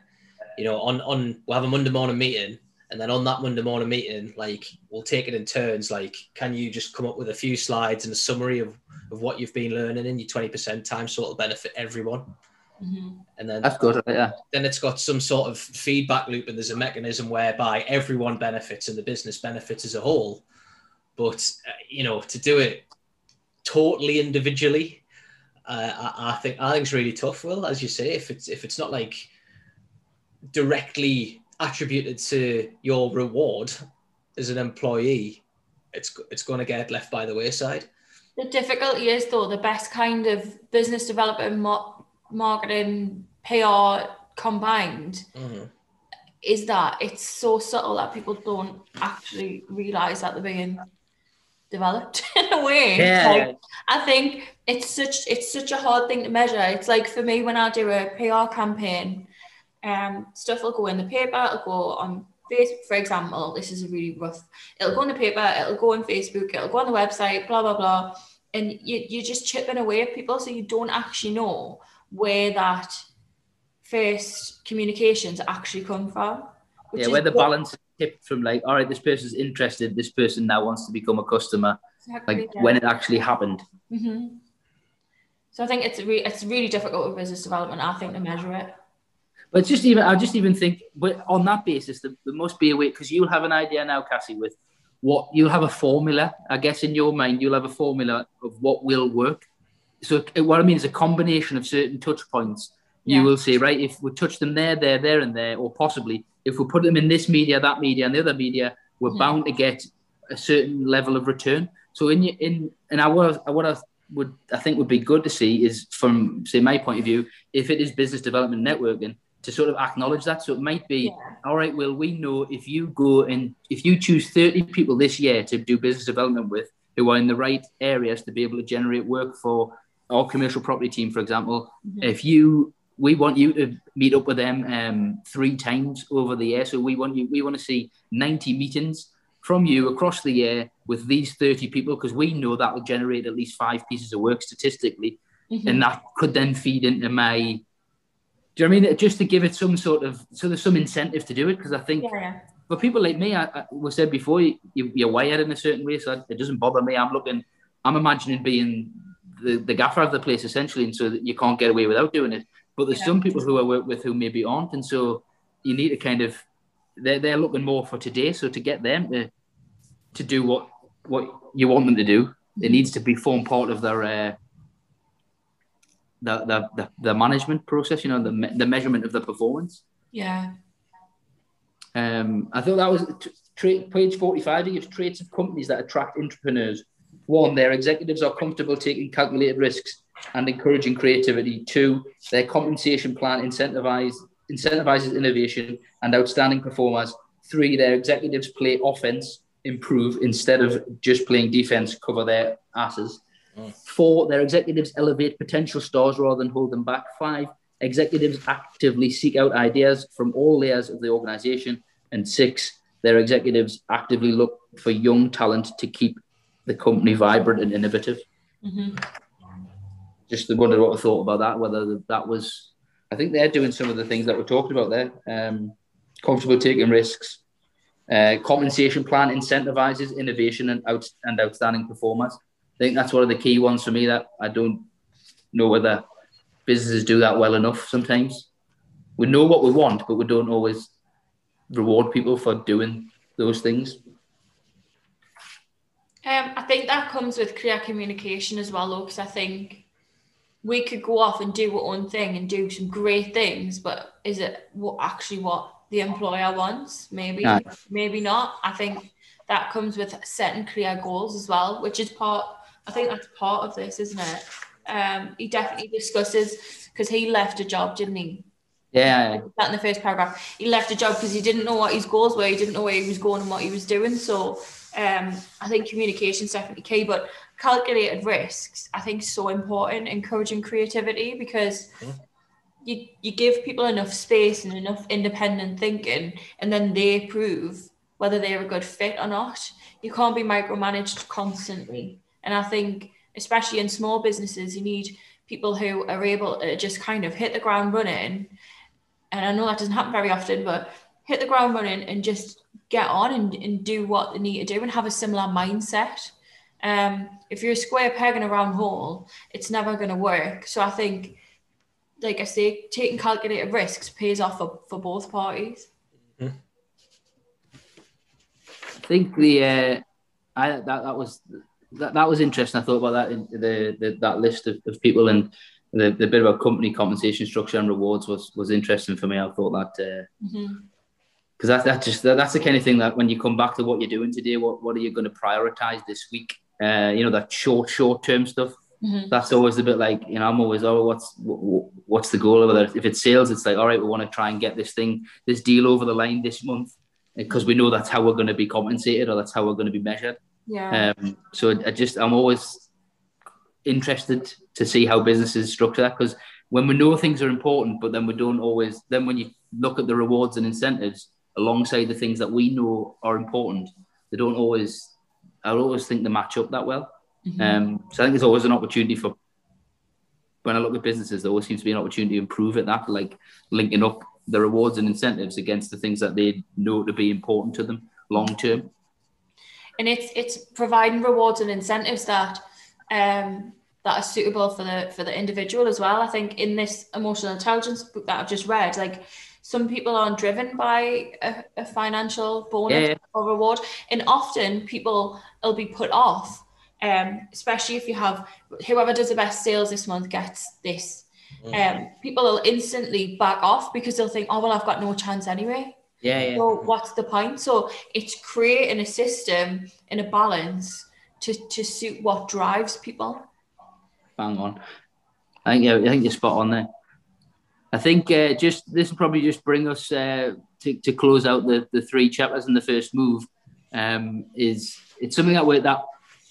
you know on on we'll have a monday morning meeting and then on that monday morning meeting like we'll take it in turns like can you just come up with a few slides and a summary of, of what you've been learning in your 20% time so it'll benefit everyone Mhm. and then That's good. Yeah. then it's got some sort of feedback loop and there's a mechanism whereby everyone benefits and the business benefits as a whole but uh, you know, to do it totally individually, I, I think I think it's really tough. Will, as you say, if it's if it's not like directly attributed to your reward as an employee, it's it's going to get left by the wayside. The difficulty is though the best kind of business development, mar- marketing, PR combined Mhm. is that it's so subtle that people don't actually realize that they're being developed in a way. Yeah. Like, I think it's such it's such a hard thing to measure. It's like for me when I do a PR campaign, um, stuff will go in the paper, it'll go on Facebook, for example. This is a really rough. It'll go in the paper, it'll go on Facebook, it'll go on the website, blah blah blah, and you you're just chipping away at people, so you don't actually know where that first communications actually come from. Yeah, where the what- balance tipped from like, all right, this person's interested, this person now wants to become a customer, Exactly, like yeah. when it actually happened. hmm So I think it's re- it's really difficult with business development. I think to measure it. But just even, I just even think, but on that basis, there, there must be a way because you'll have an idea now, Cassie, with what you'll have a formula. I guess in your mind, you'll have a formula of what will work. So what I mean is a combination of certain touch points. You Yeah. will see, right, if we touch them there, there, there, and there, or possibly if we put them in this media, that media, and the other media, we're Mhm. bound to get a certain level of return. So in in and I what I, what I would I think would be good to see is from say my point of view, if it is business development networking, to sort of acknowledge that. So it might be, Yeah. all right, well, we know if you go and if you choose 30 people this year to do business development with who are in the right areas to be able to generate work for our commercial property team, for example, Mhm. if you we want you to meet up with them um, three times over the year. So we want you we want to see 90 meetings from you across the year with these 30 people because we know that will generate at least five pieces of work statistically Mhm. and that could then feed into my do you know what I mean? Just to give it some sort of so there's some incentive to do it because I think yeah. for people like me, I, I was said before, you, you're wired in a certain way, so it doesn't bother me. I'm looking, I'm imagining being the, the gaffer of the place essentially, and so that you can't get away without doing it. But there's Yeah. some people who I work with who maybe aren't, and so you need to kind of they're they're looking more for today. So to get them to to do what what you want them to do, it needs to be form part of their. Uh, the, the, the, the management process, you know, the, me- the measurement of the performance. yeah. Um, I thought that was t- tra- page 45. It gives traits of companies that attract intrapreneurs. One, their executives are comfortable taking calculated risks and encouraging creativity. Two, their compensation plan incentivize, incentivizes innovation and outstanding performers. Three, their executives play offense, improve instead of just playing defense, cover their asses. Four, their executives elevate potential stars rather than hold them back. Five, executives actively seek out ideas from all layers of the organization. And six, their executives actively look for young talent to keep the company vibrant and innovative. hmm Just wondered what I thought about that, whether that was, I think they're doing some of the things that we're talking about there. Um, comfortable taking risks. Uh, compensation plan incentivizes innovation and, out, and outstanding performance. I think that's one of the key ones for me that I don't know whether businesses do that well enough sometimes. We know what we want, but we don't always reward people for doing those things. Um, I think that comes with clear communication as well, though, because I think we could go off and do our own thing and do some great things, but is it what actually what the employer wants? Maybe, Aye. maybe not. I think that comes with setting clear goals as well, which is part. I think that's part of this, isn't it? Um, he definitely discusses because he left a job, didn't he? Yeah, that in the first paragraph. He left a job because he didn't know what his goals were. He didn't know where he was going and what he was doing. So um, I think communication is definitely key. But calculated risks, I think, so important. Encouraging creativity because you you give people enough space and enough independent thinking, and then they prove whether they're a good fit or not. You can't be micromanaged constantly. And I think, especially in small businesses, you need people who are able to just kind of hit the ground running and I know that doesn't happen very often, but hit the ground running and just get on and, and do what they need to do and have a similar mindset. Um, if you're a square peg in a round hole, it's never going to work. So I think, like I say, taking calculated risks pays off for, for both parties. I think the uh, I that that was that, that was interesting. I thought about that in the, the that list of, of people and the, the bit about company compensation structure and rewards was was interesting for me. I thought that uh, mm-hmm. That that just that, that's the kind of thing that when you come back to what you're doing today, what what are you going to prioritize this week? Uh, you know that short short term stuff. Mm-hmm. That's always a bit like you know I'm always oh what's what's the goal of it? If it's sales, it's like all right we want to try and get this thing this deal over the line this month because we know that's how we're going to be compensated or that's how we're going to be measured. Yeah. Um, so I just I'm always interested to see how businesses structure that because when we know things are important, but then we don't always then when you look at the rewards and incentives alongside the things that we know are important, they don't always I always think they match up that well. Mm-hmm. Um, so I think there's always an opportunity for when I look at businesses, there always seems to be an opportunity to improve at that, like linking up the rewards and incentives against the things that they know to be important to them long term and it's it's providing rewards and incentives that um, that are suitable for the for the individual as well. I think in this emotional intelligence book that I've just read, like some people aren't driven by a, a financial bonus yeah. or reward, and often people will be put off. Um, especially if you have whoever does the best sales this month gets this. Mm. Um, people will instantly back off because they'll think, oh well, I've got no chance anyway. Yeah, yeah. So what's the point? So it's creating a system in a balance to, to suit what drives people. Bang on. I think yeah, I think you're spot on there. I think uh, just this will probably just bring us uh, to, to close out the, the three chapters in the first move. Um, is it's something that we that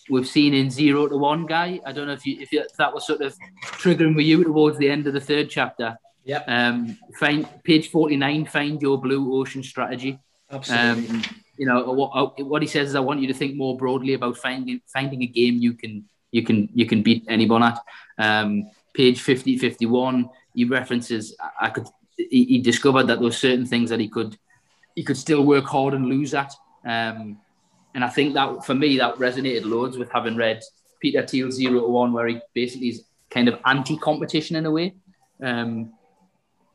we've seen in zero to one guy. I don't know if you if, you, if that was sort of triggering with you towards the end of the third chapter. Yep. Um, find page forty nine. Find your blue ocean strategy. Absolutely. Um, you know what, what he says is, I want you to think more broadly about finding finding a game you can you can you can beat anyone at. Um, page 50, 51, he references I could he, he, discovered that there were certain things that he could he could still work hard and lose at. Um, and I think that for me that resonated loads with having read Peter Thiel Zero to One, where he basically is kind of anti-competition in a way. Um,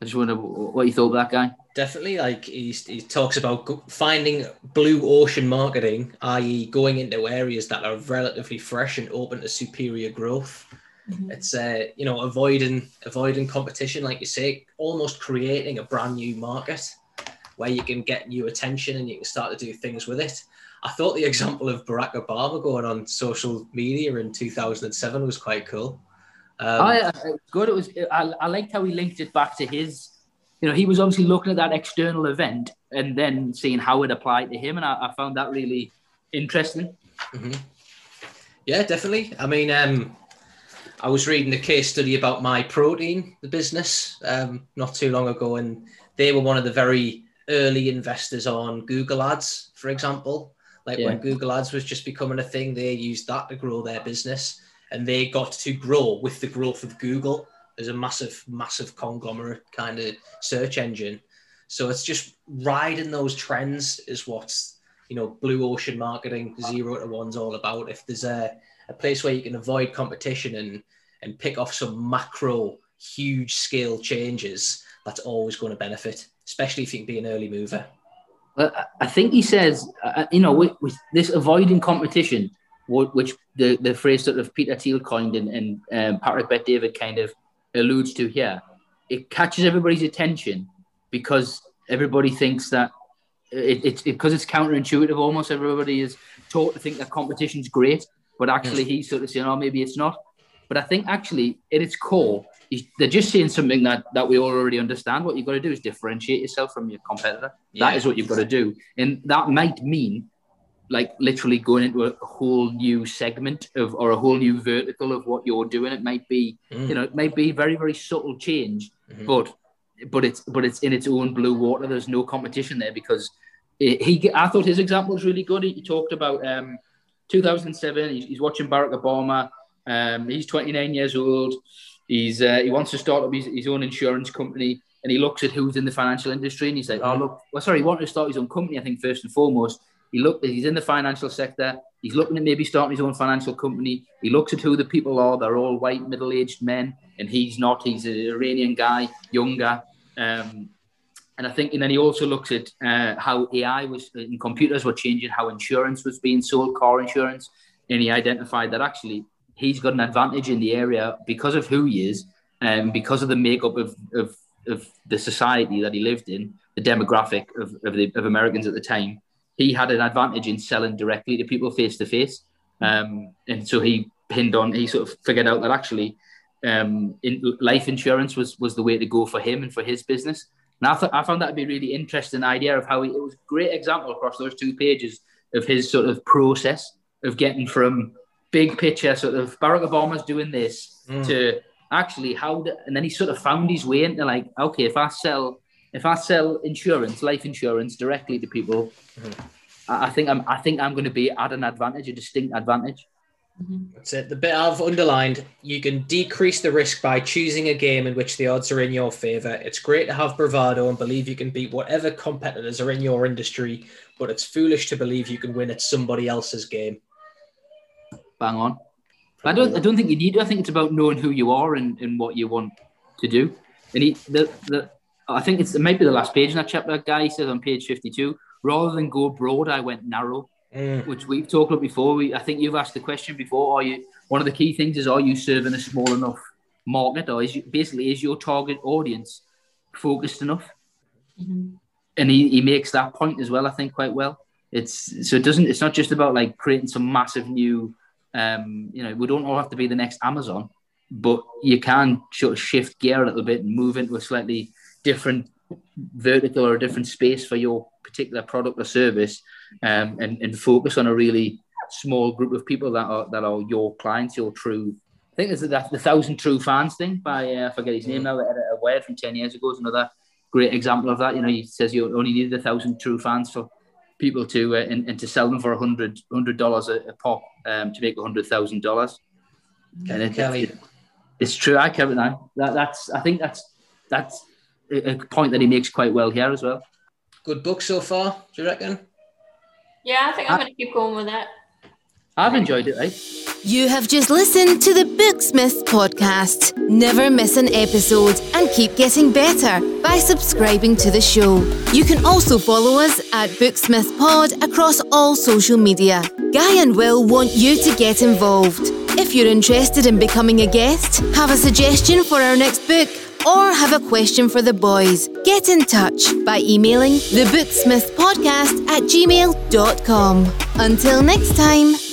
I just wonder what you thought of that guy. Definitely, like he he talks about finding blue ocean marketing, i.e., going into areas that are relatively fresh and open to superior growth. Mm-hmm. It's uh, you know avoiding avoiding competition, like you say, almost creating a brand new market where you can get new attention and you can start to do things with it. I thought the example of Barack Obama going on social media in 2007 was quite cool. Um, oh, yeah, good. It was. I, I liked how he linked it back to his. You know, he was obviously looking at that external event and then seeing how it applied to him, and I, I found that really interesting. Mm-hmm. Yeah, definitely. I mean, um, I was reading a case study about Myprotein, the business, um, not too long ago, and they were one of the very early investors on Google Ads, for example. Like yeah. when Google Ads was just becoming a thing, they used that to grow their business and they got to grow with the growth of Google as a massive, massive conglomerate kind of search engine. So it's just riding those trends is what's you know blue ocean marketing zero to one's all about. If there's a, a place where you can avoid competition and and pick off some macro huge scale changes, that's always going to benefit, especially if you can be an early mover. Well, I think he says, uh, you know, with, with this avoiding competition, which the, the phrase sort of Peter Thiel coined and, and um, Patrick Bet-David kind of alludes to here, it catches everybody's attention because everybody thinks that it, it's because it's counterintuitive. Almost everybody is taught to think that competition is great, but actually yes. he's sort of saying, "Oh, maybe it's not." But I think actually, at its core, they're just saying something that that we already understand. What you've got to do is differentiate yourself from your competitor. Yeah. That is what you've got to do, and that might mean like literally going into a whole new segment of or a whole new vertical of what you're doing. It might be, mm. you know, it might be very, very subtle change, mm-hmm. but but it's but it's in its own blue water. There's no competition there because it, he. I thought his example was really good. He, he talked about um, 2007. He's, he's, watching Barack Obama. Um, he's 29 years old. He's uh, he wants to start up his, his own insurance company, and he looks at who's in the financial industry, and he's like, "Oh, look, well, sorry, he wanted to start his own company. I think first and foremost." He looked. He's in the financial sector. He's looking at maybe starting his own financial company. He looks at who the people are. They're all white, middle-aged men, and he's not. He's an Iranian guy, younger. Um, and I think, and then he also looks at uh, how AI was in computers were changing how insurance was being sold, car insurance, and he identified that actually he's got an advantage in the area because of who he is and because of the makeup of, of, of the society that he lived in, the demographic of, of, the, of Americans at the time. He had an advantage in selling directly to people face to face. Um, and so he pinned on, he sort of figured out that actually um, in, life insurance was, was the way to go for him and for his business. And I, th- I found that to be a really interesting idea of how he, it was a great example across those two pages of his sort of process of getting from big picture sort of Barack Obama's doing this mm. to actually how the, and then he sort of found his way into like okay if I sell if I sell insurance life insurance directly to people mm-hmm. I, I, think I'm I think I'm going to be at an advantage a distinct advantage Mm-hmm. That's it. The bit I've underlined, you can decrease the risk by choosing a game in which the odds are in your favor. It's great to have bravado and believe you can beat whatever competitors are in your industry, but it's foolish to believe you can win at somebody else's game. Bang on. I don't. I don't think you need to. I think it's about knowing who you are and, and what you want to do. And he, the, the, I think it's it might be the last page in that chapter. Guy says on page fifty-two. Rather than go broad, I went narrow mm. which we've talked about before. We, I think you've asked the question before. Are you one of the key things is are you serving a small enough market, or is you, basically is your target audience focused enough? Mm-hmm. And he, he makes that point as well. I think quite well. It's so it doesn't. It's not just about like creating some massive new. Um, you know, we don't all have to be the next Amazon, but you can sort of shift gear a little bit and move into a slightly different vertical or a different space for your particular product or service um, and, and focus on a really small group of people that are that are your clients, your true. I think there's the, the thousand true fans thing by uh, I forget his name now. The editor Wired from ten years ago is another great example of that. You know, he says you only needed a thousand true fans for people to uh, and, and to sell them for a hundred hundred dollars a pop um, to make a hundred thousand dollars. And it, it, it's true. I can't now. That, that's I think that's that's a point that he makes quite well here as well. Good book so far, do you reckon? Yeah, I think I'm going to keep going with it. I've enjoyed it, right? You have just listened to the Booksmith podcast. Never miss an episode and keep getting better by subscribing to the show. You can also follow us at Booksmiths Pod across all social media. Guy and Will want you to get involved. If you're interested in becoming a guest, have a suggestion for our next book, or have a question for the boys, get in touch by emailing thebooksmithspodcast at gmail.com. Until next time.